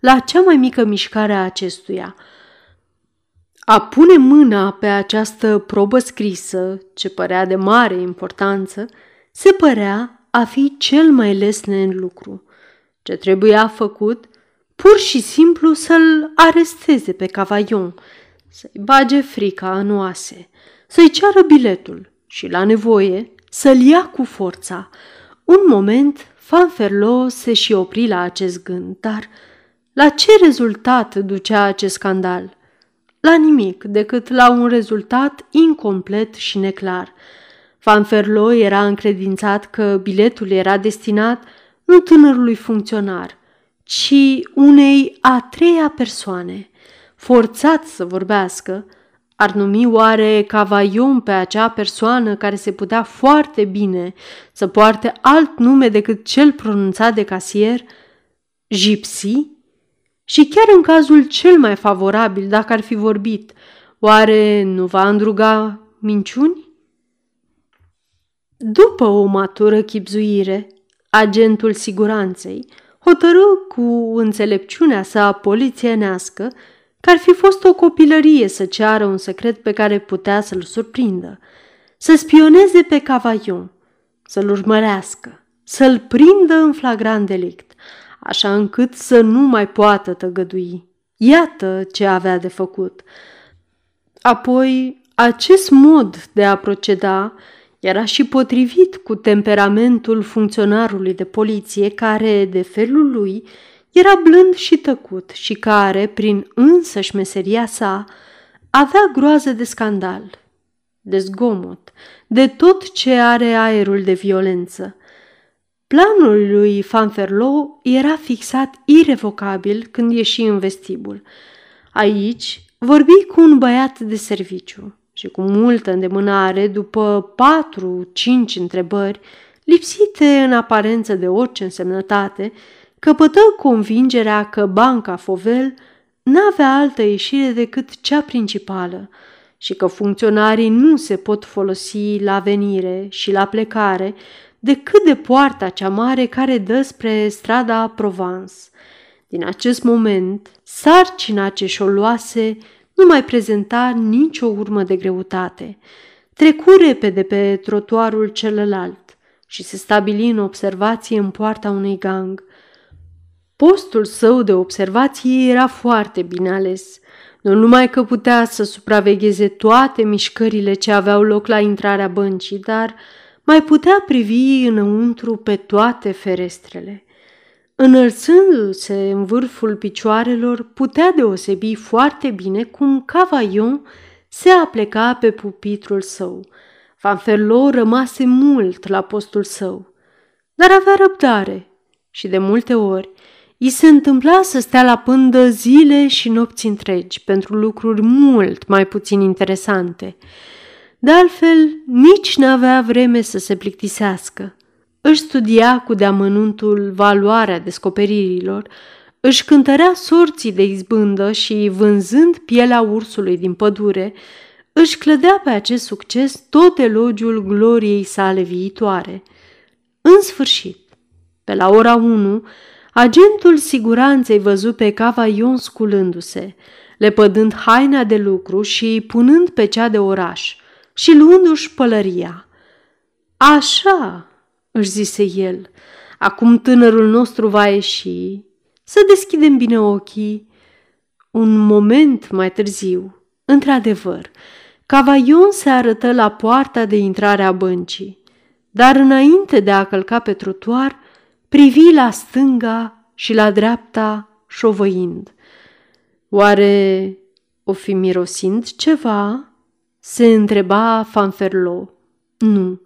la cea mai mică mișcare a acestuia. A pune mâna pe această probă scrisă, ce părea de mare importanță, se părea a fi cel mai lesne în lucru. Ce trebuia făcut – pur și simplu să-l aresteze pe Cavaion, să-i bage frica în oase, să-i ceară biletul și, la nevoie, să-l ia cu forța. Un moment, Fanferlo se și opri la acest gând, dar la ce rezultat ducea acest scandal? La nimic, decât la un rezultat incomplet și neclar. Fanferlo era încredințat că biletul era destinat nu tânărului funcționar – ci unei a treia persoane, forțat să vorbească, ar numi oare cavaion pe acea persoană care se putea foarte bine să poarte alt nume decât cel pronunțat de casier? Gipsy? Și chiar în cazul cel mai favorabil, dacă ar fi vorbit, Oare nu va îndruga minciuni? După o matură chipzuire, agentul siguranței hotărâ cu înțelepciunea sa polițienească că ar fi fost o copilărie să ceară un secret pe care putea să-l surprindă, să spioneze pe Cavaion, să-l urmărească, să-l prindă în flagrant delict, așa încât să nu mai poată tăgădui. Iată ce avea de făcut. Apoi, acest mod de a proceda era și potrivit cu temperamentul funcționarului de poliție care, de felul lui, era blând și tăcut și care, prin însăși meseria sa, avea groază de scandal, de zgomot, de tot ce are aerul de violență. Planul lui Fanferlo era fixat irevocabil când ieși în vestibul. Aici vorbi cu un băiat de serviciu și cu multă îndemânare, după patru-cinci întrebări, lipsite în aparență de orice însemnătate, căpătă convingerea că banca Fovel n-avea altă ieșire decât cea principală și că funcționarii nu se pot folosi la venire și la plecare decât de poarta cea mare care dă spre strada Provence. Din acest moment, sarcina ce și-o luase nu mai prezenta nicio urmă de greutate. Trecu repede pe trotuarul celălalt și se stabili în observație în poarta unui gang. Postul său de observație era foarte bine ales, nu numai că putea să supravegheze toate mișcările ce aveau loc la intrarea băncii, dar mai putea privi înăuntru pe toate ferestrele. Înălțându-se în vârful picioarelor, putea deosebi foarte bine cum Cavaillon se apleca pe pupitrul său. Fanferlo rămase mult la postul său, dar avea răbdare și de multe ori I se întâmpla să stea la pândă zile și nopți întregi pentru lucruri mult mai puțin interesante. De altfel, nici n-avea vreme să se plictisească. Își studia cu deamănuntul valoarea descoperirilor, își cântărea sorții de izbândă și, vânzând pielea ursului din pădure, își clădea pe acest succes tot elogiul gloriei sale viitoare. În sfârșit, pe la ora 1, Agentul siguranței văzu pe Ion sculându-se, lepădând haina de lucru și punând pe cea de oraș și luându-și pălăria. Așa, își zise el, acum tânărul nostru va ieși, să deschidem bine ochii. Un moment mai târziu, într-adevăr, Cavaion se arătă la poarta de intrare a băncii, dar înainte de a călca pe trotuar, privi la stânga și la dreapta șovăind. Oare o fi mirosind ceva? Se întreba Fanferlo. Nu,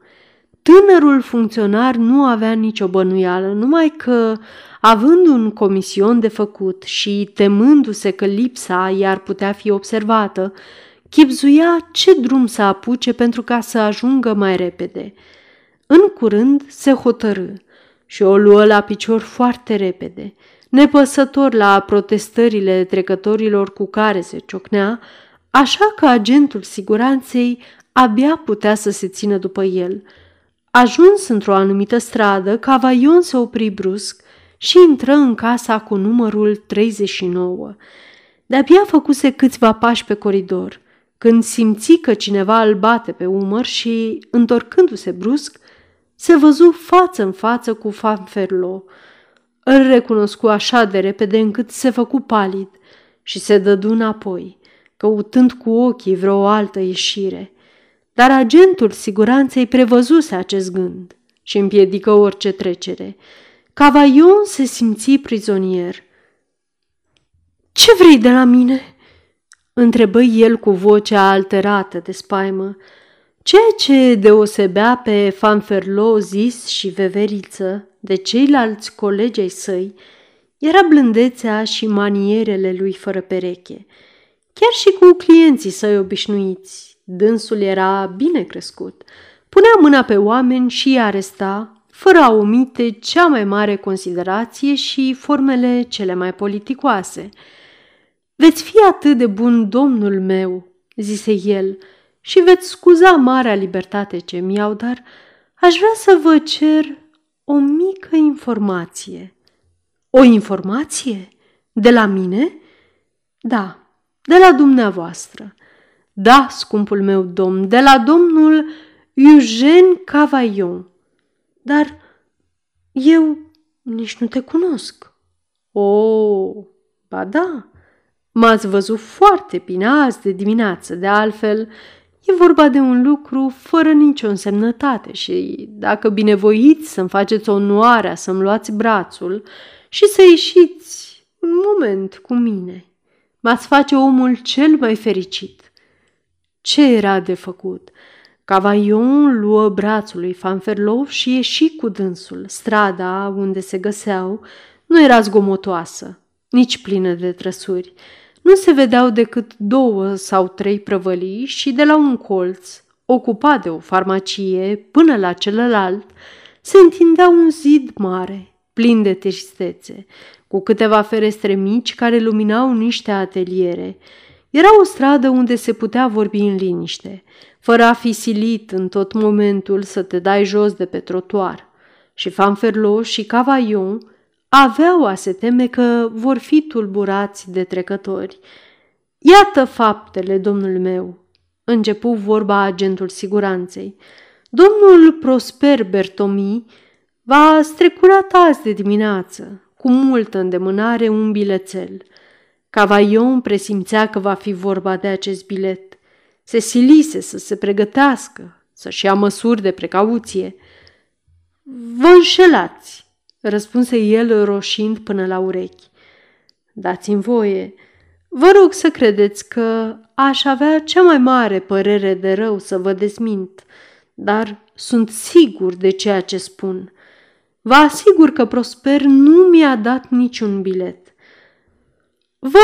tânărul funcționar nu avea nicio bănuială, numai că, având un comision de făcut și temându-se că lipsa i-ar putea fi observată, chipzuia ce drum să apuce pentru ca să ajungă mai repede. În curând se hotărâ și o luă la picior foarte repede, nepăsător la protestările trecătorilor cu care se ciocnea, așa că agentul siguranței abia putea să se țină după el. Ajuns într-o anumită stradă, Cavaion se opri brusc și intră în casa cu numărul 39. De-abia făcuse câțiva pași pe coridor, când simți că cineva îl bate pe umăr și, întorcându-se brusc, se văzu față în față cu Fanferlo. Îl recunoscu așa de repede încât se făcu palid și se dădu înapoi, căutând cu ochii vreo altă ieșire. Dar agentul siguranței prevăzuse acest gând și împiedică orice trecere. Cavaion se simți prizonier. Ce vrei de la mine?" întrebă el cu vocea alterată de spaimă. Ceea ce deosebea pe Fanferlo zis și veveriță de ceilalți colegi ai săi era blândețea și manierele lui fără pereche. Chiar și cu clienții săi obișnuiți, dânsul era bine crescut. Punea mâna pe oameni și îi aresta, fără a omite cea mai mare considerație și formele cele mai politicoase. Veți fi atât de bun, domnul meu, zise el, și veți scuza marea libertate ce mi iau, dar aș vrea să vă cer o mică informație. O informație? De la mine? Da, de la dumneavoastră. Da, scumpul meu domn, de la domnul Eugene Cavaillon. Dar eu nici nu te cunosc. O, oh, ba da, m-ați văzut foarte bine azi de dimineață, de altfel e vorba de un lucru fără nicio însemnătate și dacă binevoiți să-mi faceți onoarea să-mi luați brațul și să ieșiți un moment cu mine, m-ați face omul cel mai fericit. Ce era de făcut? Cavaion luă brațul lui Fanferlov și ieși cu dânsul. Strada unde se găseau nu era zgomotoasă, nici plină de trăsuri. Nu se vedeau decât două sau trei prăvălii și de la un colț, ocupat de o farmacie, până la celălalt, se întindea un zid mare, plin de tristețe, cu câteva ferestre mici care luminau niște ateliere. Era o stradă unde se putea vorbi în liniște, fără a fi silit în tot momentul să te dai jos de pe trotuar. Și Fanferlo și Cavaillon aveau a se teme că vor fi tulburați de trecători. Iată faptele, domnul meu, începu vorba agentul siguranței. Domnul Prosper Bertomi va strecurat azi de dimineață, cu multă îndemânare, un bilețel. Cavaillon presimțea că va fi vorba de acest bilet. Se silise să se pregătească, să-și ia măsuri de precauție. Vă înșelați, răspunse el roșind până la urechi. Dați-mi voie, vă rog să credeți că aș avea cea mai mare părere de rău să vă desmint, dar sunt sigur de ceea ce spun. Vă asigur că Prosper nu mi-a dat niciun bilet. Vă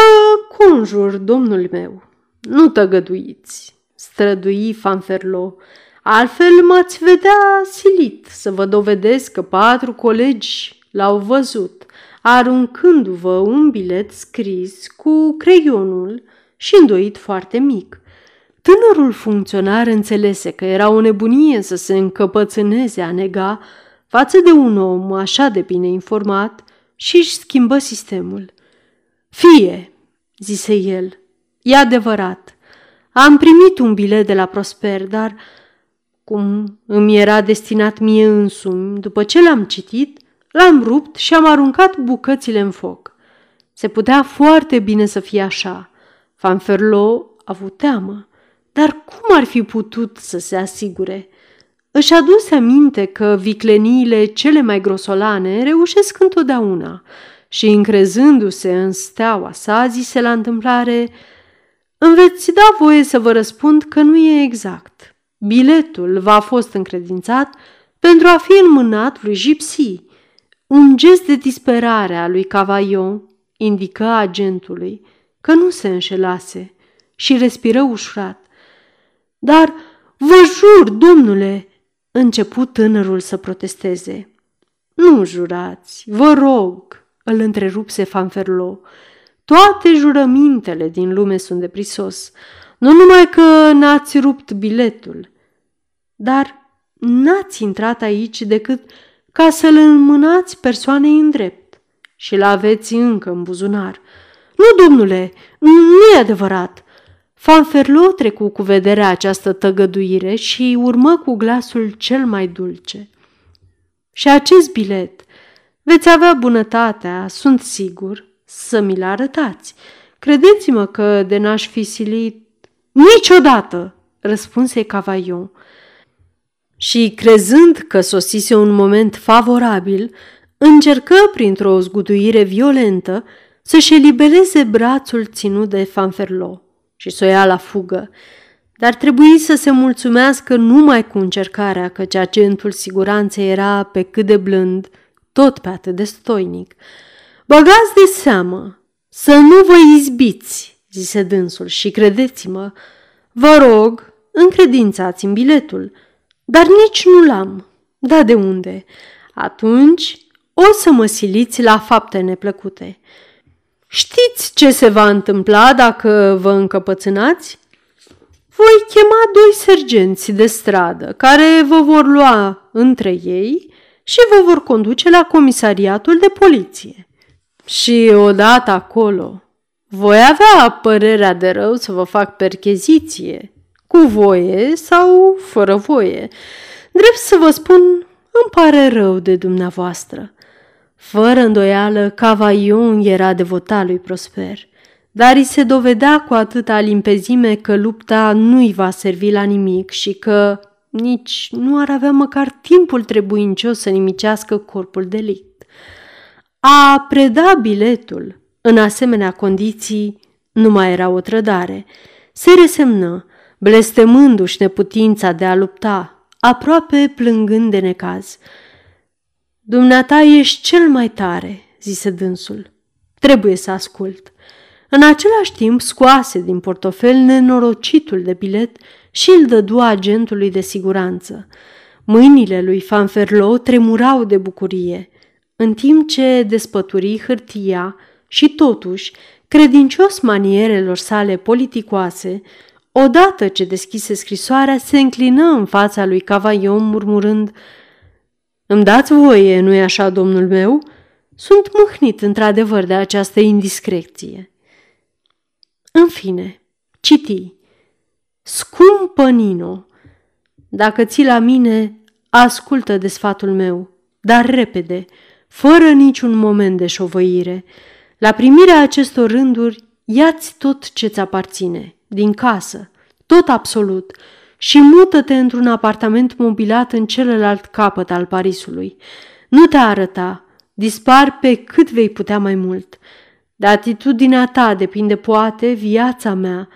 conjur, domnul meu, nu tăgăduiți, strădui Fanferlo, altfel m-ați vedea silit să vă dovedesc că patru colegi l-au văzut, aruncându-vă un bilet scris cu creionul și îndoit foarte mic. Tânărul funcționar înțelese că era o nebunie să se încăpățâneze a nega față de un om așa de bine informat și își schimbă sistemul. Fie, zise el, e adevărat. Am primit un bilet de la Prosper, dar cum îmi era destinat mie însumi, după ce l-am citit, l-am rupt și am aruncat bucățile în foc. Se putea foarte bine să fie așa. Fanferlo a avut teamă, dar cum ar fi putut să se asigure? Își aduse aminte că vicleniile cele mai grosolane reușesc întotdeauna și încrezându-se în steaua sa, zise la întâmplare Îmi veți da voie să vă răspund că nu e exact. Biletul v-a fost încredințat pentru a fi înmânat lui Gipsy. Un gest de disperare a lui Cavaillon indică agentului că nu se înșelase și respiră ușurat. Dar vă jur, domnule, început tânărul să protesteze. Nu jurați, vă rog, îl întrerupse Fanferlo. Toate jurămintele din lume sunt de prisos. Nu numai că n-ați rupt biletul, dar n-ați intrat aici decât ca să-l înmânați persoanei în drept și l-aveți încă în buzunar. Nu, domnule, nu e adevărat. Fanferlo trecu cu vederea această tăgăduire și urmă cu glasul cel mai dulce. Și acest bilet veți avea bunătatea, sunt sigur, să mi-l arătați. Credeți-mă că de n-aș fi silit... Niciodată, răspunse Cavaion. Și crezând că sosise un moment favorabil, încercă printr-o zguduire violentă să-și elibereze brațul ținut de Fanferlo și să o ia la fugă, dar trebuie să se mulțumească numai cu încercarea, căci agentul siguranței era pe cât de blând, tot pe atât de stoinic. Băgați de seamă, să nu vă izbiți, zise dânsul, și credeți-mă, vă rog, încredințați-mi biletul, dar nici nu l-am. Da de unde? Atunci o să mă siliți la fapte neplăcute. Știți ce se va întâmpla dacă vă încăpățânați? voi chema doi sergenți de stradă care vă vor lua între ei și vă vor conduce la comisariatul de poliție. Și odată acolo, voi avea părerea de rău să vă fac percheziție, cu voie sau fără voie. Drept să vă spun, îmi pare rău de dumneavoastră. Fără îndoială, Cavaion era devotat lui Prosper, dar îi se dovedea cu atâta limpezime că lupta nu-i va servi la nimic și că nici nu ar avea măcar timpul trebuincios să nimicească corpul delict. A preda biletul în asemenea condiții nu mai era o trădare. Se resemnă, blestemându-și neputința de a lupta, aproape plângând de necaz. Dumneata ești cel mai tare, zise dânsul. Trebuie să ascult. În același timp scoase din portofel nenorocitul de bilet și îl dădu agentului de siguranță. Mâinile lui Fanferlo tremurau de bucurie, în timp ce despături hârtia și totuși, credincios manierelor sale politicoase, odată ce deschise scrisoarea, se înclină în fața lui Cavaion murmurând Îmi dați voie, nu-i așa, domnul meu? Sunt mâhnit într-adevăr de această indiscreție. În fine, citi. Scumpă Nino, dacă ții la mine, ascultă de sfatul meu, dar repede, fără niciun moment de șovăire. La primirea acestor rânduri, ia-ți tot ce-ți aparține, din casă, tot absolut, și mută-te într-un apartament mobilat în celălalt capăt al Parisului. Nu te arăta, dispar pe cât vei putea mai mult. De atitudinea ta depinde poate viața mea.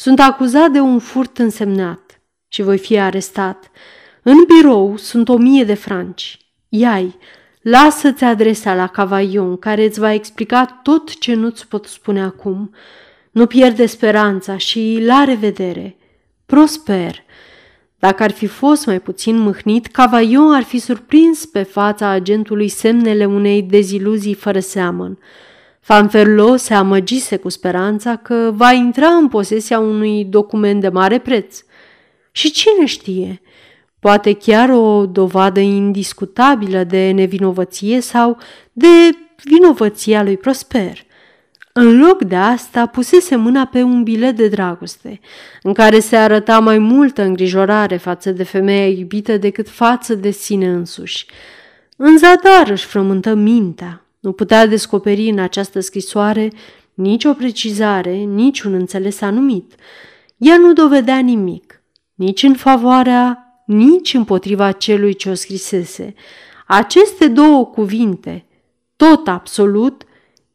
Sunt acuzat de un furt însemnat și voi fi arestat. În birou sunt o mie de franci. Iai, lasă-ți adresa la Cavaion, care îți va explica tot ce nu-ți pot spune acum. Nu pierde speranța și la revedere. Prosper. Dacă ar fi fost mai puțin mâhnit, Cavaion ar fi surprins pe fața agentului semnele unei deziluzii fără seamăn. Fanferlo se amăgise cu speranța că va intra în posesia unui document de mare preț. Și cine știe, poate chiar o dovadă indiscutabilă de nevinovăție sau de vinovăția lui Prosper. În loc de asta, pusese mâna pe un bilet de dragoste, în care se arăta mai multă îngrijorare față de femeia iubită decât față de sine însuși. În zadar își frământă mintea, nu putea descoperi în această scrisoare nici o precizare, nici un înțeles anumit. Ea nu dovedea nimic, nici în favoarea, nici împotriva celui ce o scrisese. Aceste două cuvinte, tot absolut,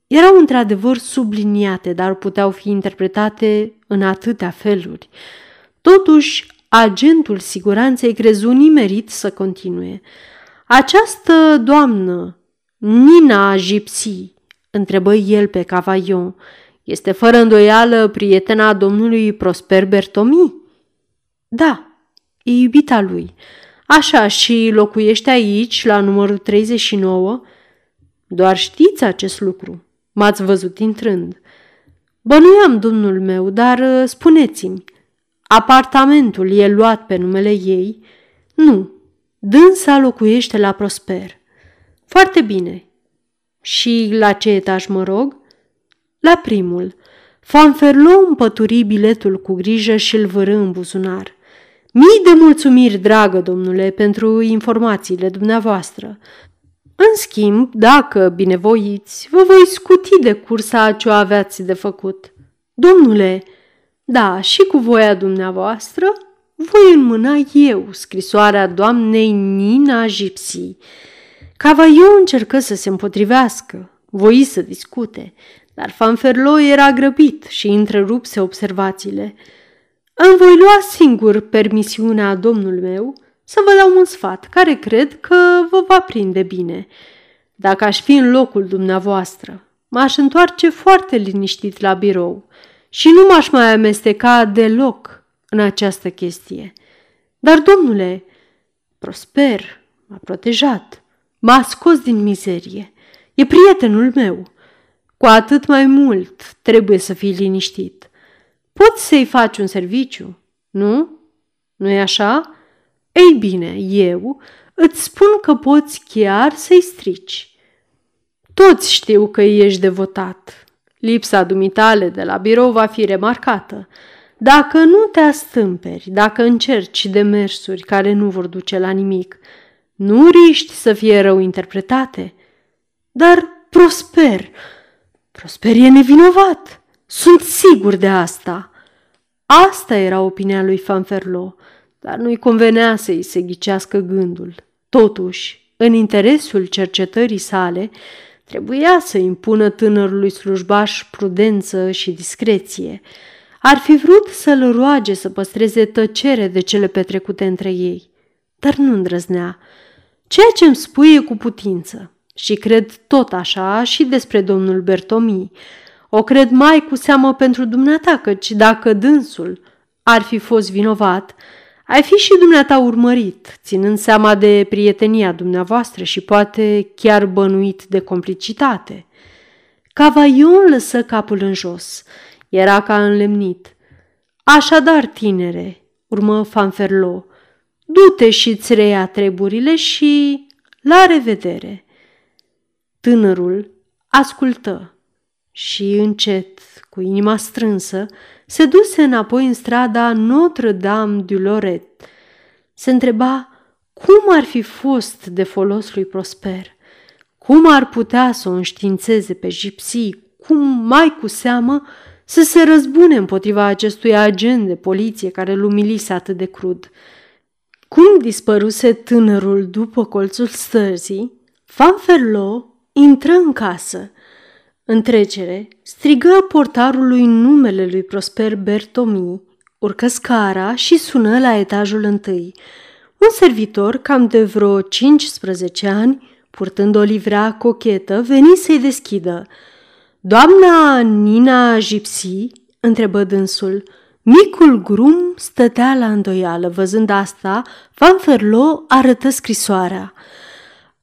erau într-adevăr subliniate, dar puteau fi interpretate în atâtea feluri. Totuși, agentul siguranței crezu nimerit să continue. Această doamnă, Nina Gipsy, întrebă el pe Cavaion, este fără îndoială prietena domnului Prosper Bertomi? Da, e iubita lui. Așa, și locuiește aici, la numărul 39? Doar știți acest lucru. M-ați văzut intrând. Bănuiam, domnul meu, dar uh, spuneți-mi, apartamentul e luat pe numele ei? Nu, dânsa locuiește la Prosper. Foarte bine. Și la ce etaj mă rog? La primul. Fanferlo împături biletul cu grijă și îl vără în buzunar. Mii de mulțumiri, dragă domnule, pentru informațiile dumneavoastră. În schimb, dacă binevoiți, vă voi scuti de cursa ce o aveați de făcut. Domnule, da, și cu voia dumneavoastră, voi înmâna eu scrisoarea doamnei Nina Gipsy. Cavaio încercă să se împotrivească, voi să discute, dar Fanferlo era grăbit și întrerupse observațiile. Îmi voi lua singur permisiunea domnul meu să vă dau un sfat care cred că vă va prinde bine. Dacă aș fi în locul dumneavoastră, m-aș întoarce foarte liniștit la birou și nu m-aș mai amesteca deloc în această chestie. Dar, domnule, Prosper m-a protejat, m-a scos din mizerie, e prietenul meu. Cu atât mai mult trebuie să fii liniștit. Poți să-i faci un serviciu? nu? Nu-i așa? Ei bine, eu îți spun că poți chiar să-i strici. Toți știu că ești devotat. Lipsa dumitale de la birou va fi remarcată. Dacă nu te astâmperi, dacă încerci demersuri care nu vor duce la nimic, nu riști să fie rău interpretate. Dar Prosper, Prosper e nevinovat. Sunt sigur de asta. Asta era opinia lui Fanferlo, dar nu-i convenea să-i se ghicească gândul. Totuși, în interesul cercetării sale, trebuia să impună tânărului slujbaș prudență și discreție. Ar fi vrut să-l roage să păstreze tăcere de cele petrecute între ei, dar nu îndrăznea. Ceea ce îmi spui e cu putință și cred tot așa și despre domnul Bertomi. O cred mai cu seamă pentru dumneata, căci dacă dânsul ar fi fost vinovat, ai fi și dumneata urmărit, ținând seama de prietenia dumneavoastră și poate chiar bănuit de complicitate. Cavaion lăsă capul în jos. Era ca înlemnit. Așadar, tinere, urmă Fanferlo, du-te și-ți reia treburile și la revedere. Tânărul ascultă și încet, cu inima strânsă, se duse înapoi în strada Notre-Dame du Loret. Se întreba cum ar fi fost de folos lui Prosper, cum ar putea să o înștiințeze pe gipsii, cum mai cu seamă să se răzbune împotriva acestui agent de poliție care îl umilise atât de crud. Cum dispăruse tânărul după colțul stărzii, Fanferlo intră în casă în trecere, strigă portarului numele lui Prosper Bertomi, urcă scara și sună la etajul întâi. Un servitor, cam de vreo 15 ani, purtând o livrea cochetă, veni să-i deschidă. Doamna Nina Gipsy?" întrebă dânsul. Micul grum stătea la îndoială. Văzând asta, Van Ferlo arătă scrisoarea.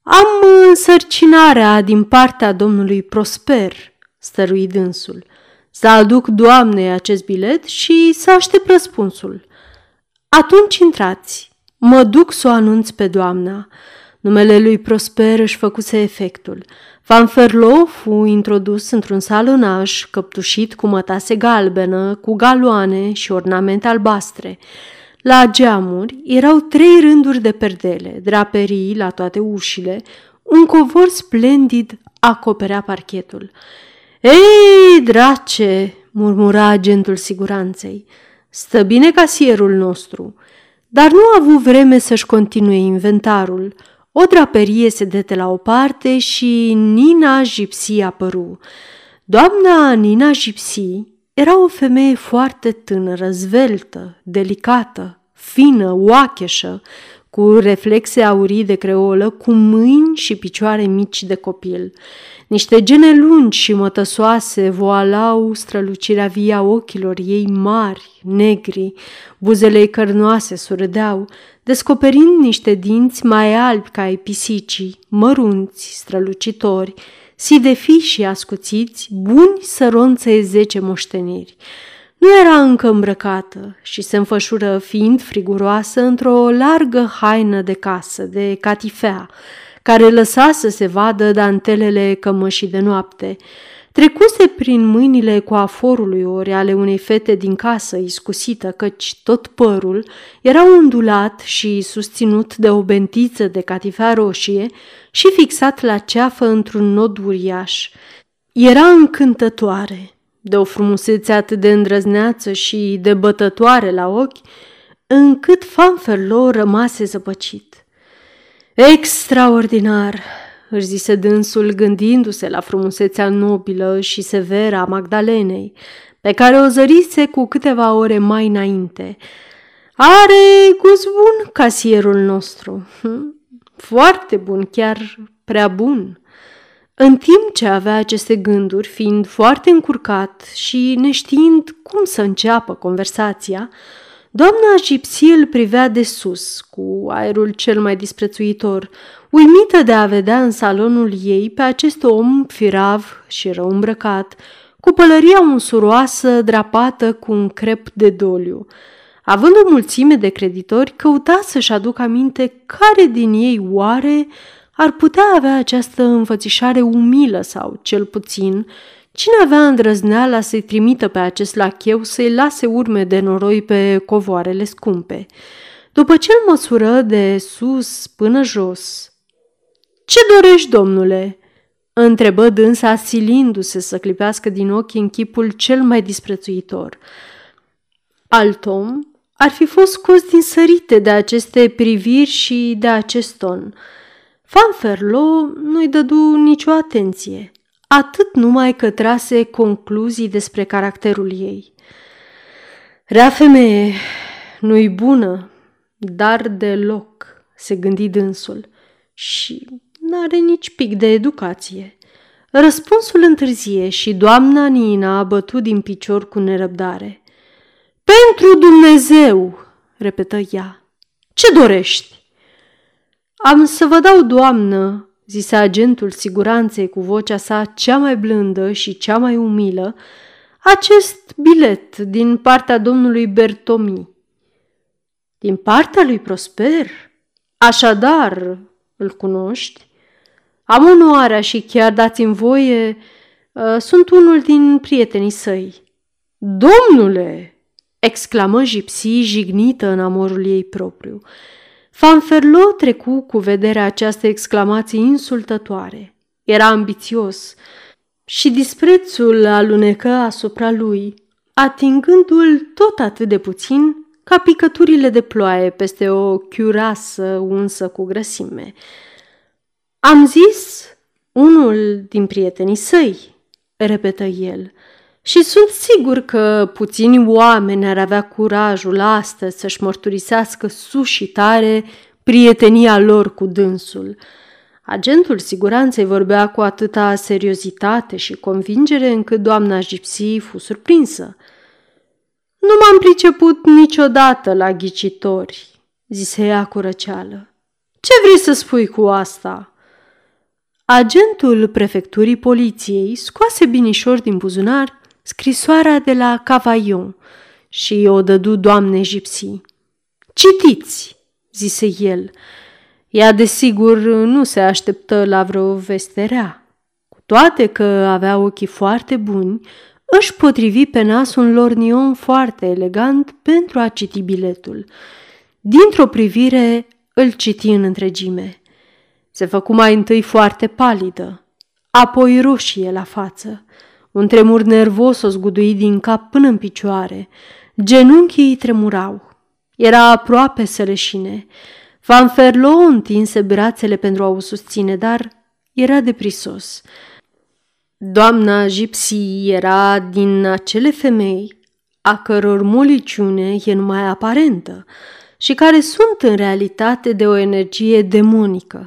Am însărcinarea din partea domnului Prosper, stărui dânsul. Să aduc doamnei acest bilet și să aștept răspunsul. Atunci intrați. Mă duc să o anunț pe doamna. Numele lui Prosper își făcuse efectul. Van Ferlo fu introdus într-un salonaj căptușit cu mătase galbenă, cu galoane și ornamente albastre. La geamuri erau trei rânduri de perdele, draperii la toate ușile, un covor splendid acoperea parchetul. Ei, drace, murmura agentul siguranței, stă bine casierul nostru, dar nu a avut vreme să-și continue inventarul. O draperie se dete la o parte și Nina Gipsy apăru. Doamna Nina Gipsy era o femeie foarte tânără, zveltă, delicată, fină, oacheșă, cu reflexe aurii de creolă, cu mâini și picioare mici de copil. Niște gene lungi și mătăsoase voalau strălucirea via ochilor ei mari, negri, buzele ei cărnoase surâdeau, descoperind niște dinți mai albi ca ai pisicii, mărunți, strălucitori, si de fi și ascuțiți, buni să ronțe zece moșteniri. Nu era încă îmbrăcată și se înfășură fiind friguroasă într-o largă haină de casă, de catifea, care lăsa să se vadă dantelele cămășii de noapte. Trecuse prin mâinile coaforului ori ale unei fete din casă iscusită, căci tot părul era ondulat și susținut de o bentiță de catifea roșie și fixat la ceafă într-un nod uriaș. Era încântătoare, de o frumusețe atât de îndrăzneață și de bătătoare la ochi, încât Fanferlo rămase zăpăcit. Extraordinar, își zise dânsul gândindu-se la frumusețea nobilă și severă a Magdalenei, pe care o zărise cu câteva ore mai înainte. Are gust bun casierul nostru. Hm, foarte bun, chiar prea bun. În timp ce avea aceste gânduri, fiind foarte încurcat și neștiind cum să înceapă conversația, doamna Gipsy îl privea de sus, cu aerul cel mai disprețuitor, uimită de a vedea în salonul ei pe acest om firav și rău îmbrăcat, cu pălăria unsuroasă drapată cu un crep de doliu. Având o mulțime de creditori, căuta să-și aducă aminte care din ei oare ar putea avea această înfățișare umilă sau, cel puțin, cine avea îndrăzneala să-i trimită pe acest lacheu să-i lase urme de noroi pe covoarele scumpe. După ce îl măsură de sus până jos. Ce dorești, domnule?" întrebă dânsa, silindu-se să clipească din ochi în chipul cel mai disprețuitor. Alt om ar fi fost scos din sărite de aceste priviri și de acest ton. Fanferlo nu-i dădu nicio atenție, atât numai că trase concluzii despre caracterul ei. Rea femeie, nu-i bună, dar deloc, se gândi dânsul, și n-are nici pic de educație. Răspunsul întârzie și doamna Nina a bătut din picior cu nerăbdare. Pentru Dumnezeu, repetă ea, ce dorești? Am să vă dau, doamnă, zise agentul siguranței cu vocea sa cea mai blândă și cea mai umilă, acest bilet din partea domnului Bertomi. Din partea lui Prosper? Așadar, îl cunoști? Am onoarea și chiar dați-mi voie, uh, sunt unul din prietenii săi. Domnule! exclamă Gipsy, jignită în amorul ei propriu. Fanferlo trecu cu vederea această exclamație insultătoare. Era ambițios și disprețul alunecă asupra lui, atingându-l tot atât de puțin ca picăturile de ploaie peste o chiurasă unsă cu grăsime. Am zis unul din prietenii săi, repetă el, și sunt sigur că puțini oameni ar avea curajul astăzi să-și mărturisească sus și tare prietenia lor cu dânsul. Agentul siguranței vorbea cu atâta seriozitate și convingere încât doamna Gipsy fu surprinsă. Nu m-am priceput niciodată la ghicitori, zise ea cu răceală. Ce vrei să spui cu asta?" Agentul prefecturii poliției scoase binișor din buzunar scrisoarea de la Cavaillon și o dădu doamne Gipsy. Citiți, zise el. Ea, desigur, nu se așteptă la vreo veste rea. Cu toate că avea ochii foarte buni, își potrivi pe nas un lornion foarte elegant pentru a citi biletul. Dintr-o privire îl citi în întregime. Se făcu mai întâi foarte palidă, apoi roșie la față. Un tremur nervos o zgudui din cap până în picioare. Genunchii îi tremurau. Era aproape să leșine. Van Ferlo întinse brațele pentru a o susține, dar era deprisos. Doamna Gipsy era din acele femei a căror moliciune e numai aparentă și care sunt în realitate de o energie demonică,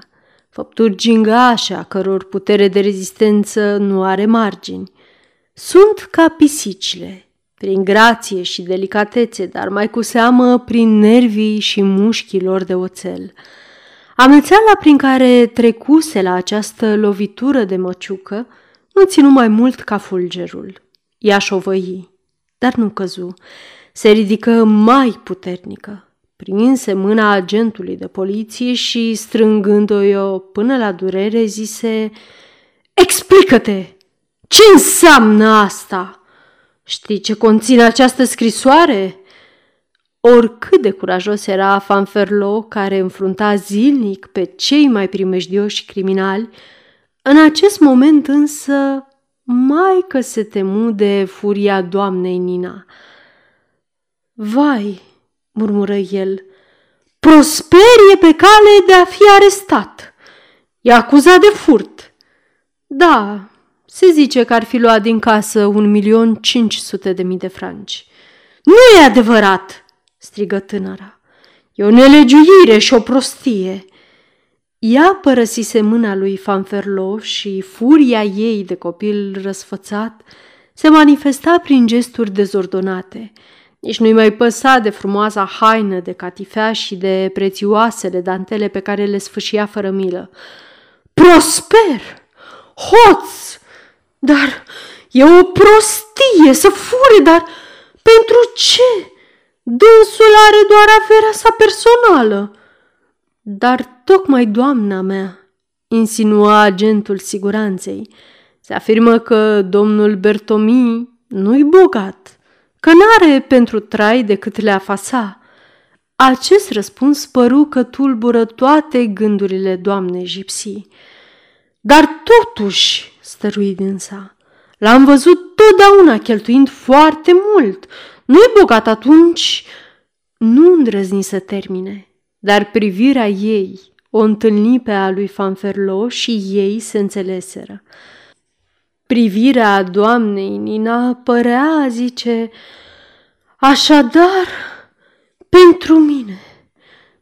făpturi gingașe a căror putere de rezistență nu are margini. Sunt ca pisicile, prin grație și delicatețe, dar mai cu seamă prin nervii și mușchii lor de oțel. Amețeala prin care trecuse la această lovitură de măciucă nu ținu mai mult ca fulgerul. Ea șovăi, dar nu căzu. Se ridică mai puternică. Prinse mâna agentului de poliție și, strângând-o până la durere, zise Explică-te! Ce înseamnă asta? Știi ce conține această scrisoare? Oricât de curajos era Fanferlo, care înfrunta zilnic pe cei mai primejdioși criminali, în acest moment însă mai că se temu de furia doamnei Nina. Vai, murmură el, prosperie pe cale de a fi arestat. E acuzat de furt. Da, se zice că ar fi luat din casă un milion cinci sute de mii de franci. Nu e adevărat, strigă tânăra. E o nelegiuire și o prostie. Ea părăsise mâna lui Fanferlo și furia ei de copil răsfățat se manifesta prin gesturi dezordonate. Nici nu-i mai păsa de frumoasa haină de catifea și de prețioasele dantele pe care le sfâșia fără milă. Prosper! Hoț! Dar e o prostie să fure, dar pentru ce? Dânsul are doar averea sa personală. Dar tocmai doamna mea, insinua agentul siguranței, se afirmă că domnul Bertomi nu-i bogat, că n-are pentru trai decât leafa sa. Acest răspuns păru că tulbură toate gândurile doamnei Gipsy. Dar totuși, stărui dânsa, l-am văzut totdeauna cheltuind foarte mult. Nu-i bogat atunci? Nu îndrăzni să termine, dar privirea ei o întâlni pe a lui Fanferlo și ei se înțeleseră. Privirea doamnei Nina părea, zice, așadar, pentru mine,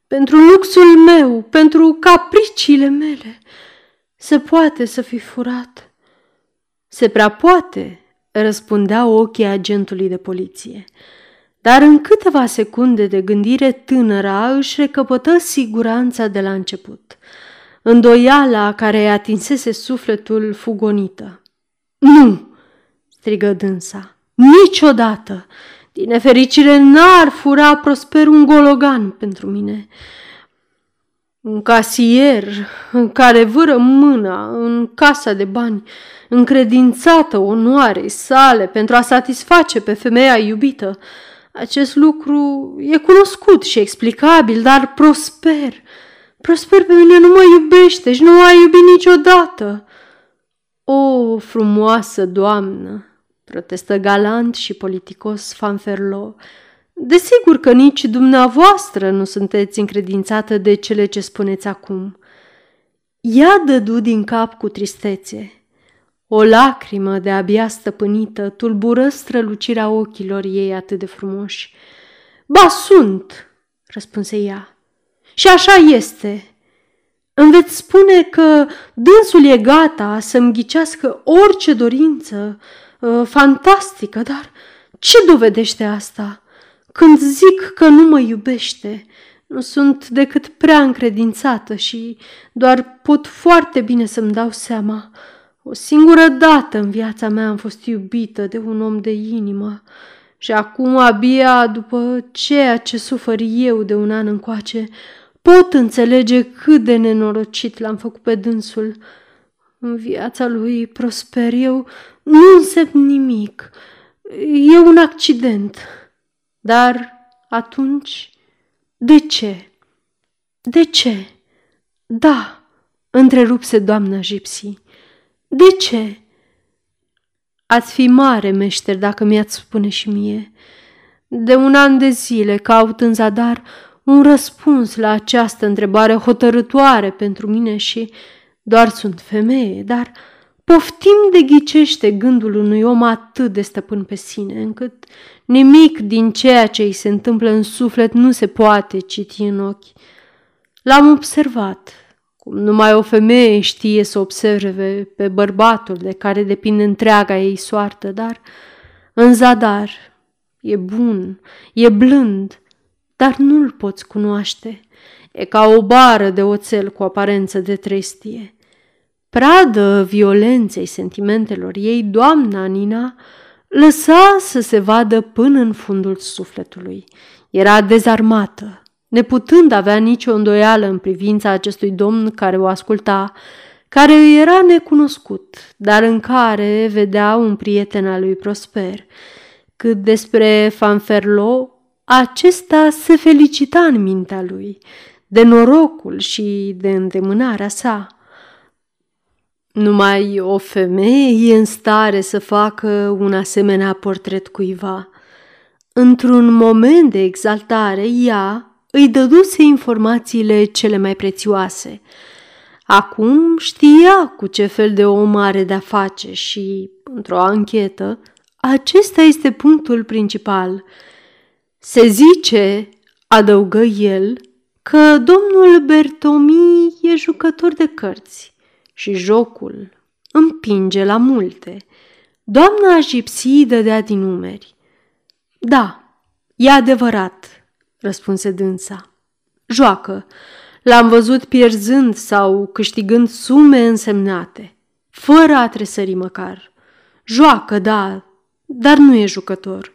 pentru luxul meu, pentru capriciile mele, se poate să fi furat. Se prea poate, răspundea ochii agentului de poliție. Dar în câteva secunde de gândire tânăra își recăpătă siguranța de la început. Îndoiala care îi atinsese sufletul fugonită. Nu!" strigă dânsa. Niciodată! Din nefericire n-ar fura prosper un gologan pentru mine. Un casier în care vâră mâna în casa de bani, încredințată onoarei sale pentru a satisface pe femeia iubită. Acest lucru e cunoscut și explicabil, dar prosper. Prosper pe mine nu mă iubește și nu m-a iubit niciodată. O, frumoasă doamnă, protestă galant și politicos Fanferlo. Desigur că nici dumneavoastră nu sunteți încredințată de cele ce spuneți acum. Ea dădu din cap cu tristețe. O lacrimă de abia stăpânită tulbură strălucirea ochilor ei atât de frumoși. Ba, sunt, răspunse ea. Și așa este. Îmi veți spune că dânsul e gata să-mi ghicească orice dorință uh, fantastică, dar ce dovedește asta? Când zic că nu mă iubește, nu sunt decât prea încredințată și doar pot foarte bine să-mi dau seama. O singură dată în viața mea am fost iubită de un om de inimă și acum, abia după ceea ce sufăr eu de un an încoace, pot înțelege cât de nenorocit l-am făcut pe dânsul. În viața lui Prosper eu nu însemn nimic. E un accident. Dar atunci, de ce? De ce? Da, întrerupse doamna Gipsy. De ce? Ați fi mare meșter dacă mi-ați spune și mie. De un an de zile caut în zadar un răspuns la această întrebare hotărătoare pentru mine și doar sunt femeie, dar poftim de ghicește gândul unui om atât de stăpân pe sine, încât nimic din ceea ce îi se întâmplă în suflet nu se poate citi în ochi. L-am observat, cum numai o femeie știe să observe pe bărbatul de care depinde întreaga ei soartă, dar în zadar e bun, e blând, dar nu-l poți cunoaște. E ca o bară de oțel cu aparență de trestie. Pradă violenței sentimentelor ei, doamna Nina lăsa să se vadă până în fundul sufletului. Era dezarmată, neputând avea nicio îndoială în privința acestui domn care o asculta, care îi era necunoscut, dar în care vedea un prieten al lui Prosper. Cât despre Fanferlo, acesta se felicita în mintea lui de norocul și de îndemânarea sa. Numai o femeie e în stare să facă un asemenea portret cuiva. Într-un moment de exaltare, ea îi dăduse informațiile cele mai prețioase. Acum știa cu ce fel de om are de-a face și, într-o anchetă, acesta este punctul principal – se zice, adăugă el, că domnul Bertomi e jucător de cărți și jocul împinge la multe. Doamna Gipsy dădea din numeri. Da, e adevărat, răspunse dânsa. Joacă. L-am văzut pierzând sau câștigând sume însemnate, fără a tresări măcar. Joacă, da, dar nu e jucător.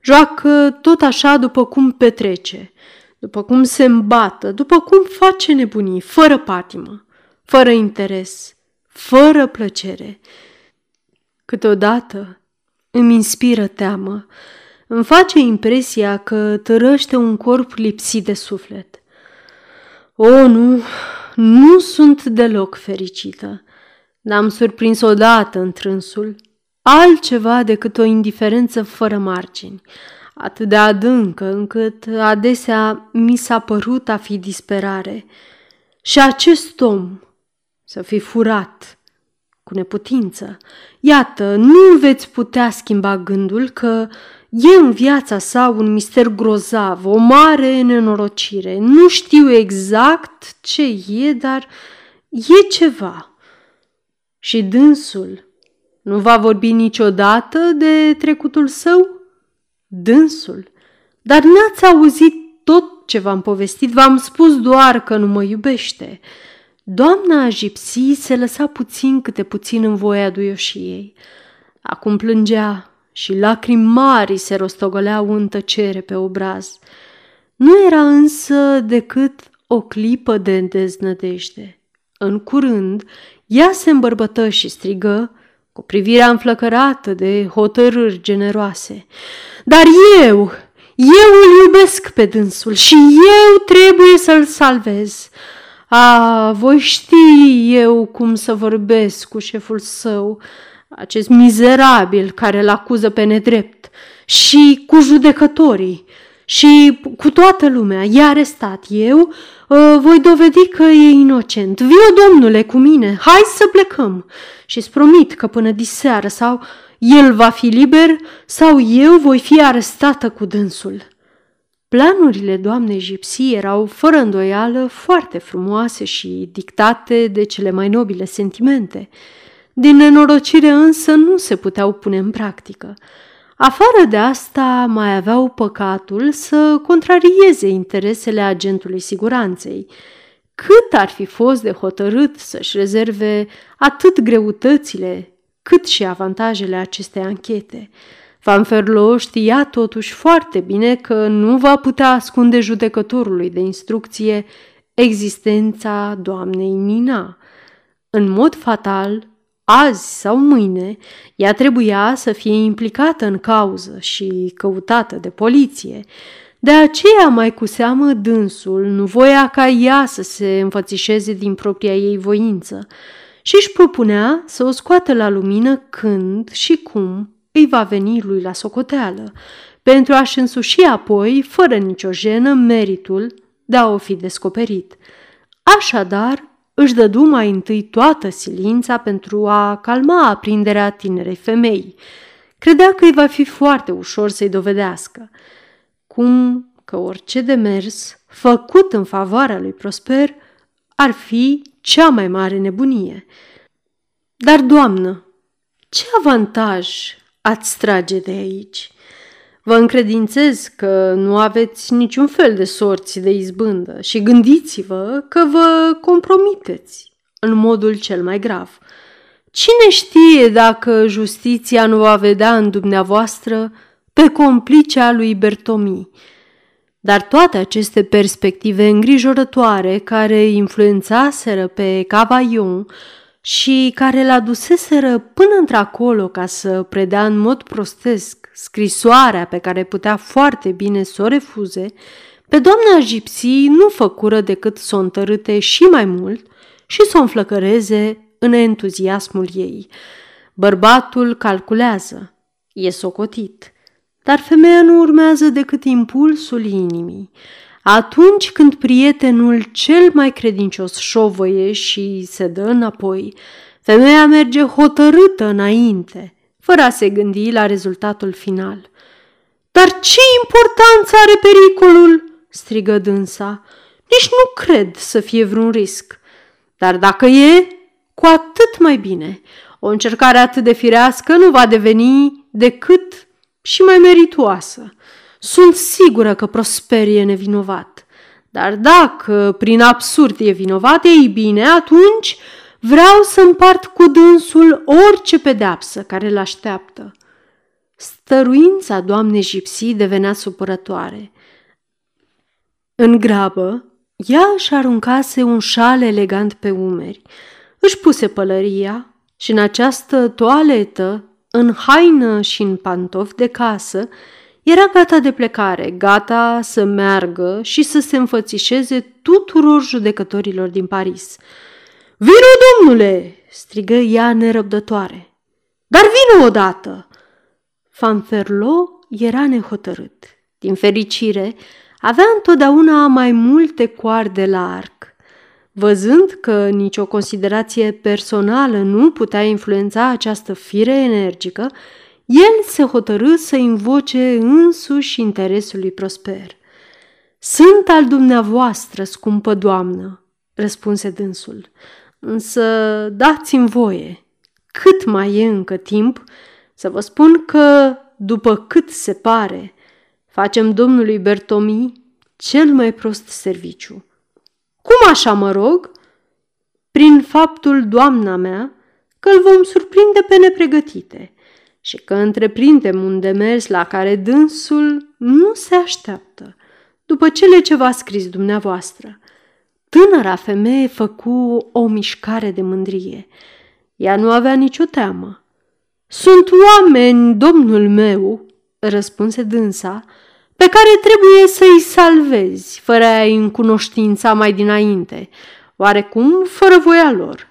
Joacă tot așa după cum petrece, după cum se îmbată, după cum face nebunii, fără patimă, fără interes, fără plăcere. Câteodată îmi inspiră teamă, îmi face impresia că tărăște un corp lipsit de suflet. O, nu, nu sunt deloc fericită. N-am surprins odată întrânsul altceva decât o indiferență fără margini, atât de adâncă încât adesea mi s-a părut a fi disperare. Și acest om să fi furat cu neputință. Iată, nu veți putea schimba gândul că e în viața sa un mister grozav, o mare nenorocire. Nu știu exact ce e, dar e ceva. Și dânsul nu va vorbi niciodată de trecutul său? Dânsul. Dar n-ați auzit tot ce v-am povestit, v-am spus doar că nu mă iubește. Doamna Agipsi se lăsa puțin câte puțin în voia duioșiei. Acum plângea și lacrimi mari se rostogoleau în tăcere pe obraz. Nu era însă decât o clipă de deznădejde. În curând, ea se îmbărbătă și strigă, cu privirea înflăcărată de hotărâri generoase. Dar eu, eu îl iubesc pe dânsul și eu trebuie să-l salvez. A, voi ști eu cum să vorbesc cu șeful său, acest mizerabil care îl acuză pe nedrept, și cu judecătorii, și cu toată lumea. E arestat. Eu uh, voi dovedi că e inocent. Vio, domnule, cu mine. Hai să plecăm. Și îți promit că până diseară sau el va fi liber sau eu voi fi arestată cu dânsul. Planurile doamnei Gipsy erau fără îndoială foarte frumoase și dictate de cele mai nobile sentimente. Din nenorocire însă nu se puteau pune în practică. Afară de asta, mai aveau păcatul să contrarieze interesele agentului siguranței. Cât ar fi fost de hotărât să-și rezerve atât greutățile cât și avantajele acestei anchete. Van Ferlo știa totuși foarte bine că nu va putea ascunde judecătorului de instrucție existența doamnei Nina. În mod fatal, azi sau mâine, ea trebuia să fie implicată în cauză și căutată de poliție. De aceea, mai cu seamă, dânsul nu voia ca ea să se înfățișeze din propria ei voință și își propunea să o scoată la lumină când și cum îi va veni lui la socoteală, pentru a-și însuși apoi, fără nicio jenă, meritul de a o fi descoperit. Așadar, își dădu mai întâi toată silința pentru a calma aprinderea tinerei femei. Credea că îi va fi foarte ușor să-i dovedească. Cum că orice demers făcut în favoarea lui Prosper ar fi cea mai mare nebunie. Dar, doamnă, ce avantaj ați trage de aici? Vă încredințez că nu aveți niciun fel de sorți de izbândă și gândiți-vă că vă compromiteți în modul cel mai grav. Cine știe dacă justiția nu va vedea în dumneavoastră pe complicea lui Bertomi? Dar toate aceste perspective îngrijorătoare care influențaseră pe Cavaillon și care l aduseseră până într-acolo ca să predea în mod prostesc scrisoarea pe care putea foarte bine să o refuze, pe doamna Gipsy nu făcură decât să o întărâte și mai mult și să o înflăcăreze în entuziasmul ei. Bărbatul calculează, e socotit, dar femeia nu urmează decât impulsul inimii. Atunci când prietenul cel mai credincios șovăie și se dă înapoi, femeia merge hotărâtă înainte, fără a se gândi la rezultatul final. Dar ce importanță are pericolul?" strigă dânsa. Nici nu cred să fie vreun risc. Dar dacă e, cu atât mai bine. O încercare atât de firească nu va deveni decât și mai meritoasă. Sunt sigură că Prosper e nevinovat. Dar dacă prin absurd e vinovat, ei bine, atunci vreau să împart cu dânsul orice pedeapsă care îl așteaptă. Stăruința doamnei Gipsy devenea supărătoare. În grabă, ea își aruncase un șal elegant pe umeri, își puse pălăria și în această toaletă, în haină și în pantofi de casă, era gata de plecare, gata să meargă și să se înfățișeze tuturor judecătorilor din Paris. Vino, domnule!" strigă ea nerăbdătoare. Dar vino odată!" Fanferlo era nehotărât. Din fericire, avea întotdeauna mai multe coarde la arc. Văzând că nicio considerație personală nu putea influența această fire energică, el se hotărâ să invoce însuși interesul lui Prosper. Sunt al dumneavoastră, scumpă doamnă, răspunse dânsul, însă dați-mi voie, cât mai e încă timp, să vă spun că, după cât se pare, facem domnului Bertomi cel mai prost serviciu. Cum așa mă rog? Prin faptul, doamna mea, că îl vom surprinde pe nepregătite și că întreprindem un demers la care dânsul nu se așteaptă, după cele ce v-a scris dumneavoastră. Tânăra femeie făcu o mișcare de mândrie. Ea nu avea nicio teamă. Sunt oameni, domnul meu, răspunse dânsa, pe care trebuie să-i salvezi, fără a-i încunoștința mai dinainte, oarecum fără voia lor.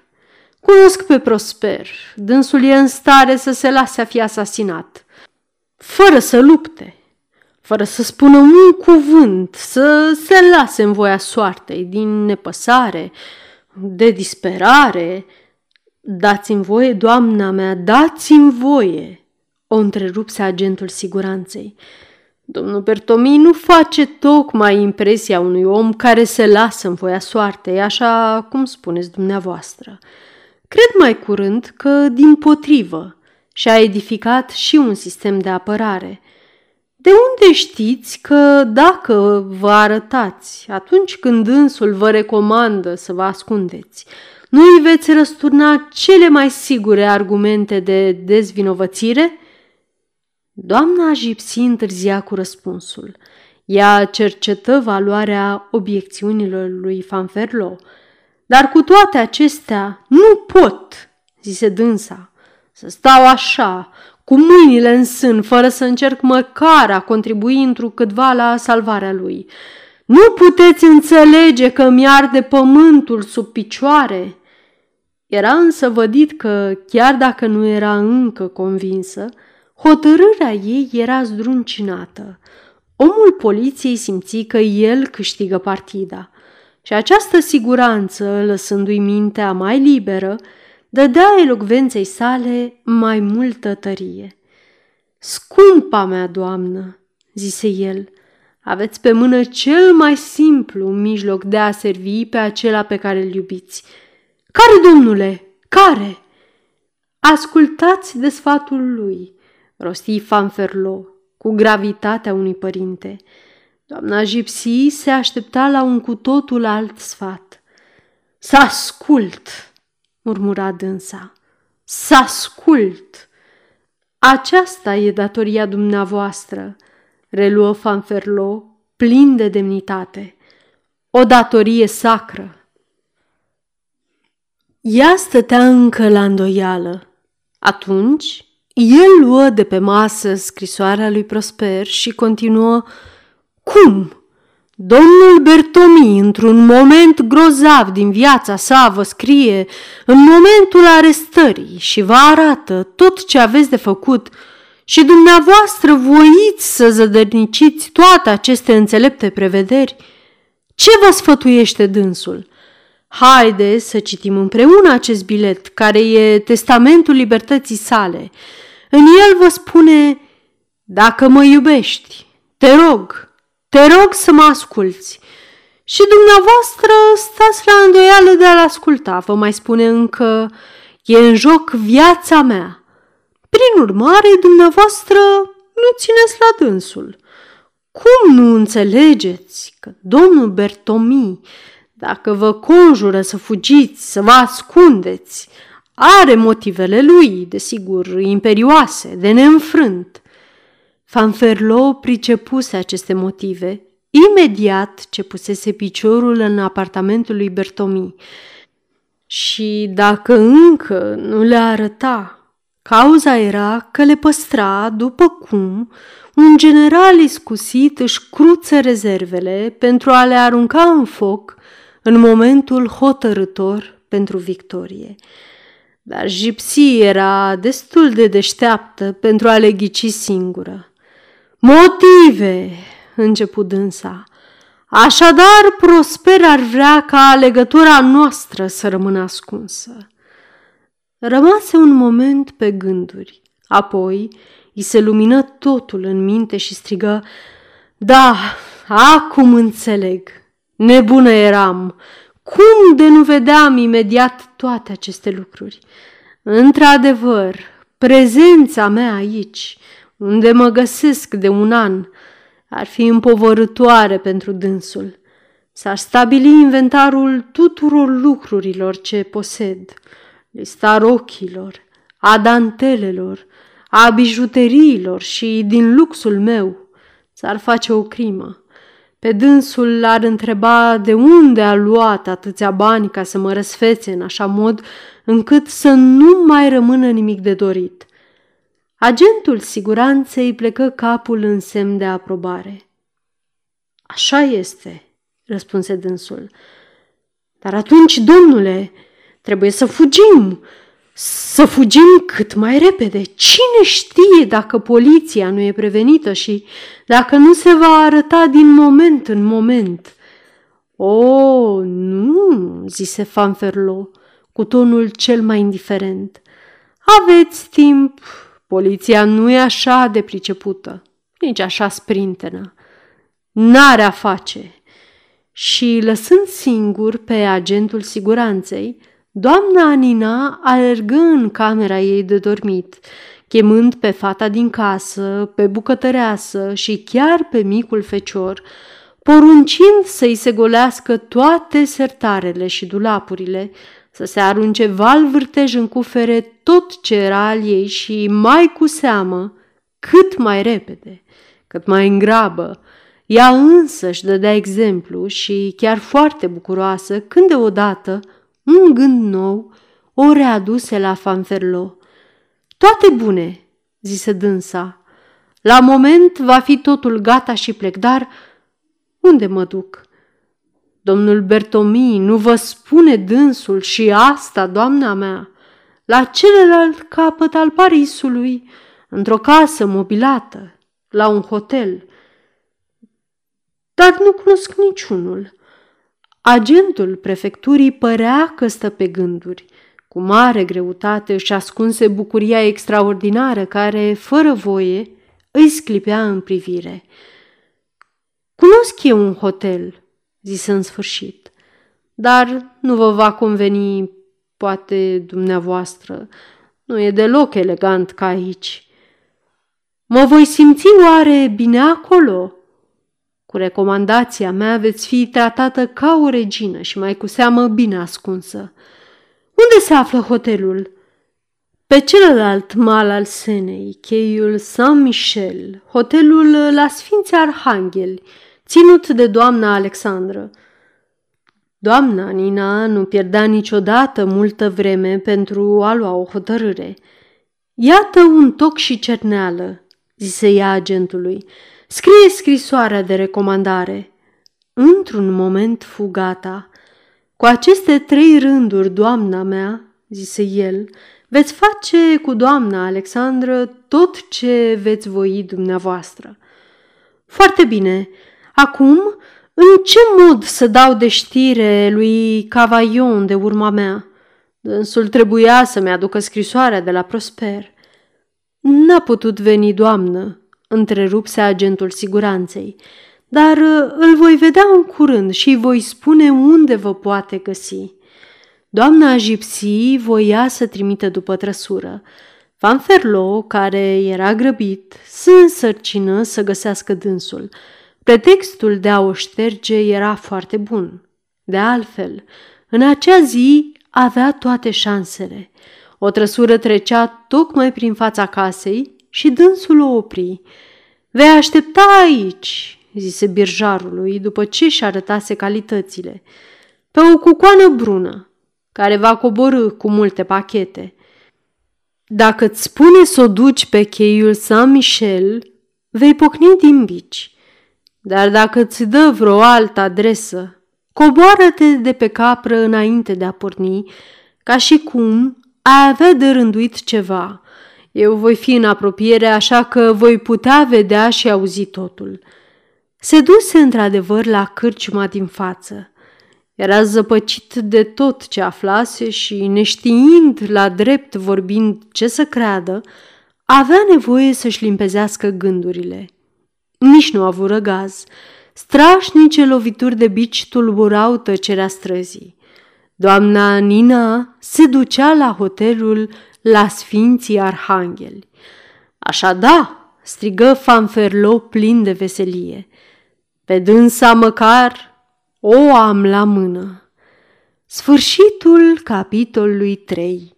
Cunosc pe Prosper, dânsul e în stare să se lase a fi asasinat, fără să lupte, fără să spună un cuvânt, să se lase în voia soartei, din nepăsare, de disperare. Dați-mi voie, doamna mea, dați-mi voie, o întrerupse agentul siguranței. Domnul Bertomi nu face tocmai impresia unui om care se lasă în voia soartei, așa cum spuneți dumneavoastră. Cred mai curând că, din potrivă, și-a edificat și un sistem de apărare. De unde știți că dacă vă arătați atunci când însul vă recomandă să vă ascundeți, nu îi veți răsturna cele mai sigure argumente de dezvinovățire? Doamna Gipsy întârzia cu răspunsul. Ea cercetă valoarea obiecțiunilor lui Fanferlo. Dar cu toate acestea, nu pot, zise dânsa, să stau așa, cu mâinile în sân, fără să încerc măcar a contribui întrucâtva la salvarea lui. Nu puteți înțelege că mi arde pământul sub picioare? Era însă vădit că, chiar dacă nu era încă convinsă, Hotărârea ei era zdruncinată. Omul poliției simți că el câștigă partida și această siguranță, lăsându-i mintea mai liberă, dădea elocvenței sale mai multă tărie. Scumpa mea doamnă, zise el, aveți pe mână cel mai simplu mijloc de a servi pe acela pe care îl iubiți. Care, domnule? Care? Ascultați de sfatul lui rosti Fanferlo cu gravitatea unui părinte. Doamna Gipsy se aștepta la un cu totul alt sfat. Să ascult, murmura dânsa, să ascult. Aceasta e datoria dumneavoastră, reluă Fanferlo, plin de demnitate. O datorie sacră. Ea stătea încă la îndoială. Atunci el luă de pe masă scrisoarea lui Prosper și continuă Cum? Domnul Bertomi, într-un moment grozav din viața sa, vă scrie în momentul arestării și vă arată tot ce aveți de făcut și dumneavoastră voiți să zădărniciți toate aceste înțelepte prevederi? Ce vă sfătuiește dânsul? Haide să citim împreună acest bilet, care e testamentul libertății sale – în el vă spune, dacă mă iubești, te rog, te rog să mă asculți. Și dumneavoastră stați la îndoială de a-l asculta. Vă mai spune încă, e în joc viața mea. Prin urmare, dumneavoastră nu țineți la dânsul. Cum nu înțelegeți că domnul Bertomi, dacă vă conjură să fugiți, să vă ascundeți, are motivele lui, desigur, imperioase, de neînfrânt. Fanferlo pricepuse aceste motive imediat ce pusese piciorul în apartamentul lui Bertomi. Și dacă încă nu le arăta, cauza era că le păstra după cum un general iscusit își cruță rezervele pentru a le arunca în foc în momentul hotărător pentru victorie. Dar Gipsy era destul de deșteaptă pentru a le ghici singură. Motive, început dânsa. Așadar, Prosper ar vrea ca legătura noastră să rămână ascunsă. Rămase un moment pe gânduri. Apoi îi se lumină totul în minte și strigă Da, acum înțeleg. Nebună eram. Cum de nu vedeam imediat toate aceste lucruri? Într-adevăr, prezența mea aici, unde mă găsesc de un an, ar fi împovărătoare pentru dânsul. S-ar stabili inventarul tuturor lucrurilor ce posed, lista rochilor, a dantelelor, a bijuteriilor și din luxul meu. S-ar face o crimă. Pe dânsul l-ar întreba de unde a luat atâția bani ca să mă răsfețe în așa mod încât să nu mai rămână nimic de dorit. Agentul siguranței plecă capul în semn de aprobare. Așa este, răspunse dânsul. Dar atunci, domnule, trebuie să fugim, să fugim cât mai repede. Cine știe dacă poliția nu e prevenită și dacă nu se va arăta din moment în moment? O, nu, zise Fanferlo, cu tonul cel mai indiferent. Aveți timp Poliția nu e așa de pricepută, nici așa sprintenă. N-are a face. Și lăsând singur pe agentul siguranței, doamna Anina alergă în camera ei de dormit, chemând pe fata din casă, pe bucătăreasă și chiar pe micul fecior, poruncind să-i se golească toate sertarele și dulapurile, să se arunce val vârtej în cufere tot ce era al ei și mai cu seamă, cât mai repede, cât mai în grabă. Ea însă își dădea exemplu și chiar foarte bucuroasă când deodată un gând nou o readuse la Fanferlo. Toate bune, zise dânsa. La moment va fi totul gata și plec, dar unde mă duc? Domnul Bertomi nu vă spune dânsul și asta, doamna mea, la celălalt capăt al Parisului, într-o casă mobilată, la un hotel. Dar nu cunosc niciunul. Agentul prefecturii părea că stă pe gânduri. Cu mare greutate își ascunse bucuria extraordinară care, fără voie, îi sclipea în privire. Cunosc eu un hotel, zise în sfârșit. Dar nu vă va conveni, poate, dumneavoastră. Nu e deloc elegant ca aici. Mă voi simți oare bine acolo? Cu recomandația mea veți fi tratată ca o regină și mai cu seamă bine ascunsă. Unde se află hotelul? Pe celălalt mal al Senei, cheiul Saint-Michel, hotelul la Sfinții Arhangheli, ținut de doamna Alexandră. Doamna Nina nu pierdea niciodată multă vreme pentru a lua o hotărâre. Iată un toc și cerneală, zise ea agentului. Scrie scrisoarea de recomandare. Într-un moment fugata. Cu aceste trei rânduri, doamna mea, zise el, veți face cu doamna Alexandră tot ce veți voi dumneavoastră. Foarte bine, Acum, în ce mod să dau de știre lui Cavaillon de urma mea? Dânsul trebuia să-mi aducă scrisoarea de la Prosper. N-a putut veni, doamnă, întrerupse agentul siguranței, dar uh, îl voi vedea în curând și voi spune unde vă poate găsi. Doamna Gipsy voia să trimite după trăsură. Van Ferlo, care era grăbit, se însărcină să găsească dânsul – Pretextul de a o șterge era foarte bun. De altfel, în acea zi avea toate șansele. O trăsură trecea tocmai prin fața casei și dânsul o opri. Vei aștepta aici, zise birjarului după ce și arătase calitățile, pe o cucoană brună, care va coborâ cu multe pachete. Dacă îți spune să o duci pe cheiul Saint-Michel, vei pocni din bici. Dar dacă îți dă vreo altă adresă, coboară-te de pe capră înainte de a porni, ca și cum ai avea de rânduit ceva. Eu voi fi în apropiere, așa că voi putea vedea și auzi totul. Se duse într-adevăr la cârciuma din față. Era zăpăcit de tot ce aflase și, neștiind la drept vorbind ce să creadă, avea nevoie să-și limpezească gândurile. Nici nu a avut răgaz. Strașnice lovituri de bici tulburau tăcerea străzii. Doamna Nina se ducea la hotelul la Sfinții Arhangheli. Așa da, strigă Fanferlo plin de veselie. Pe dânsa măcar o am la mână. Sfârșitul capitolului 3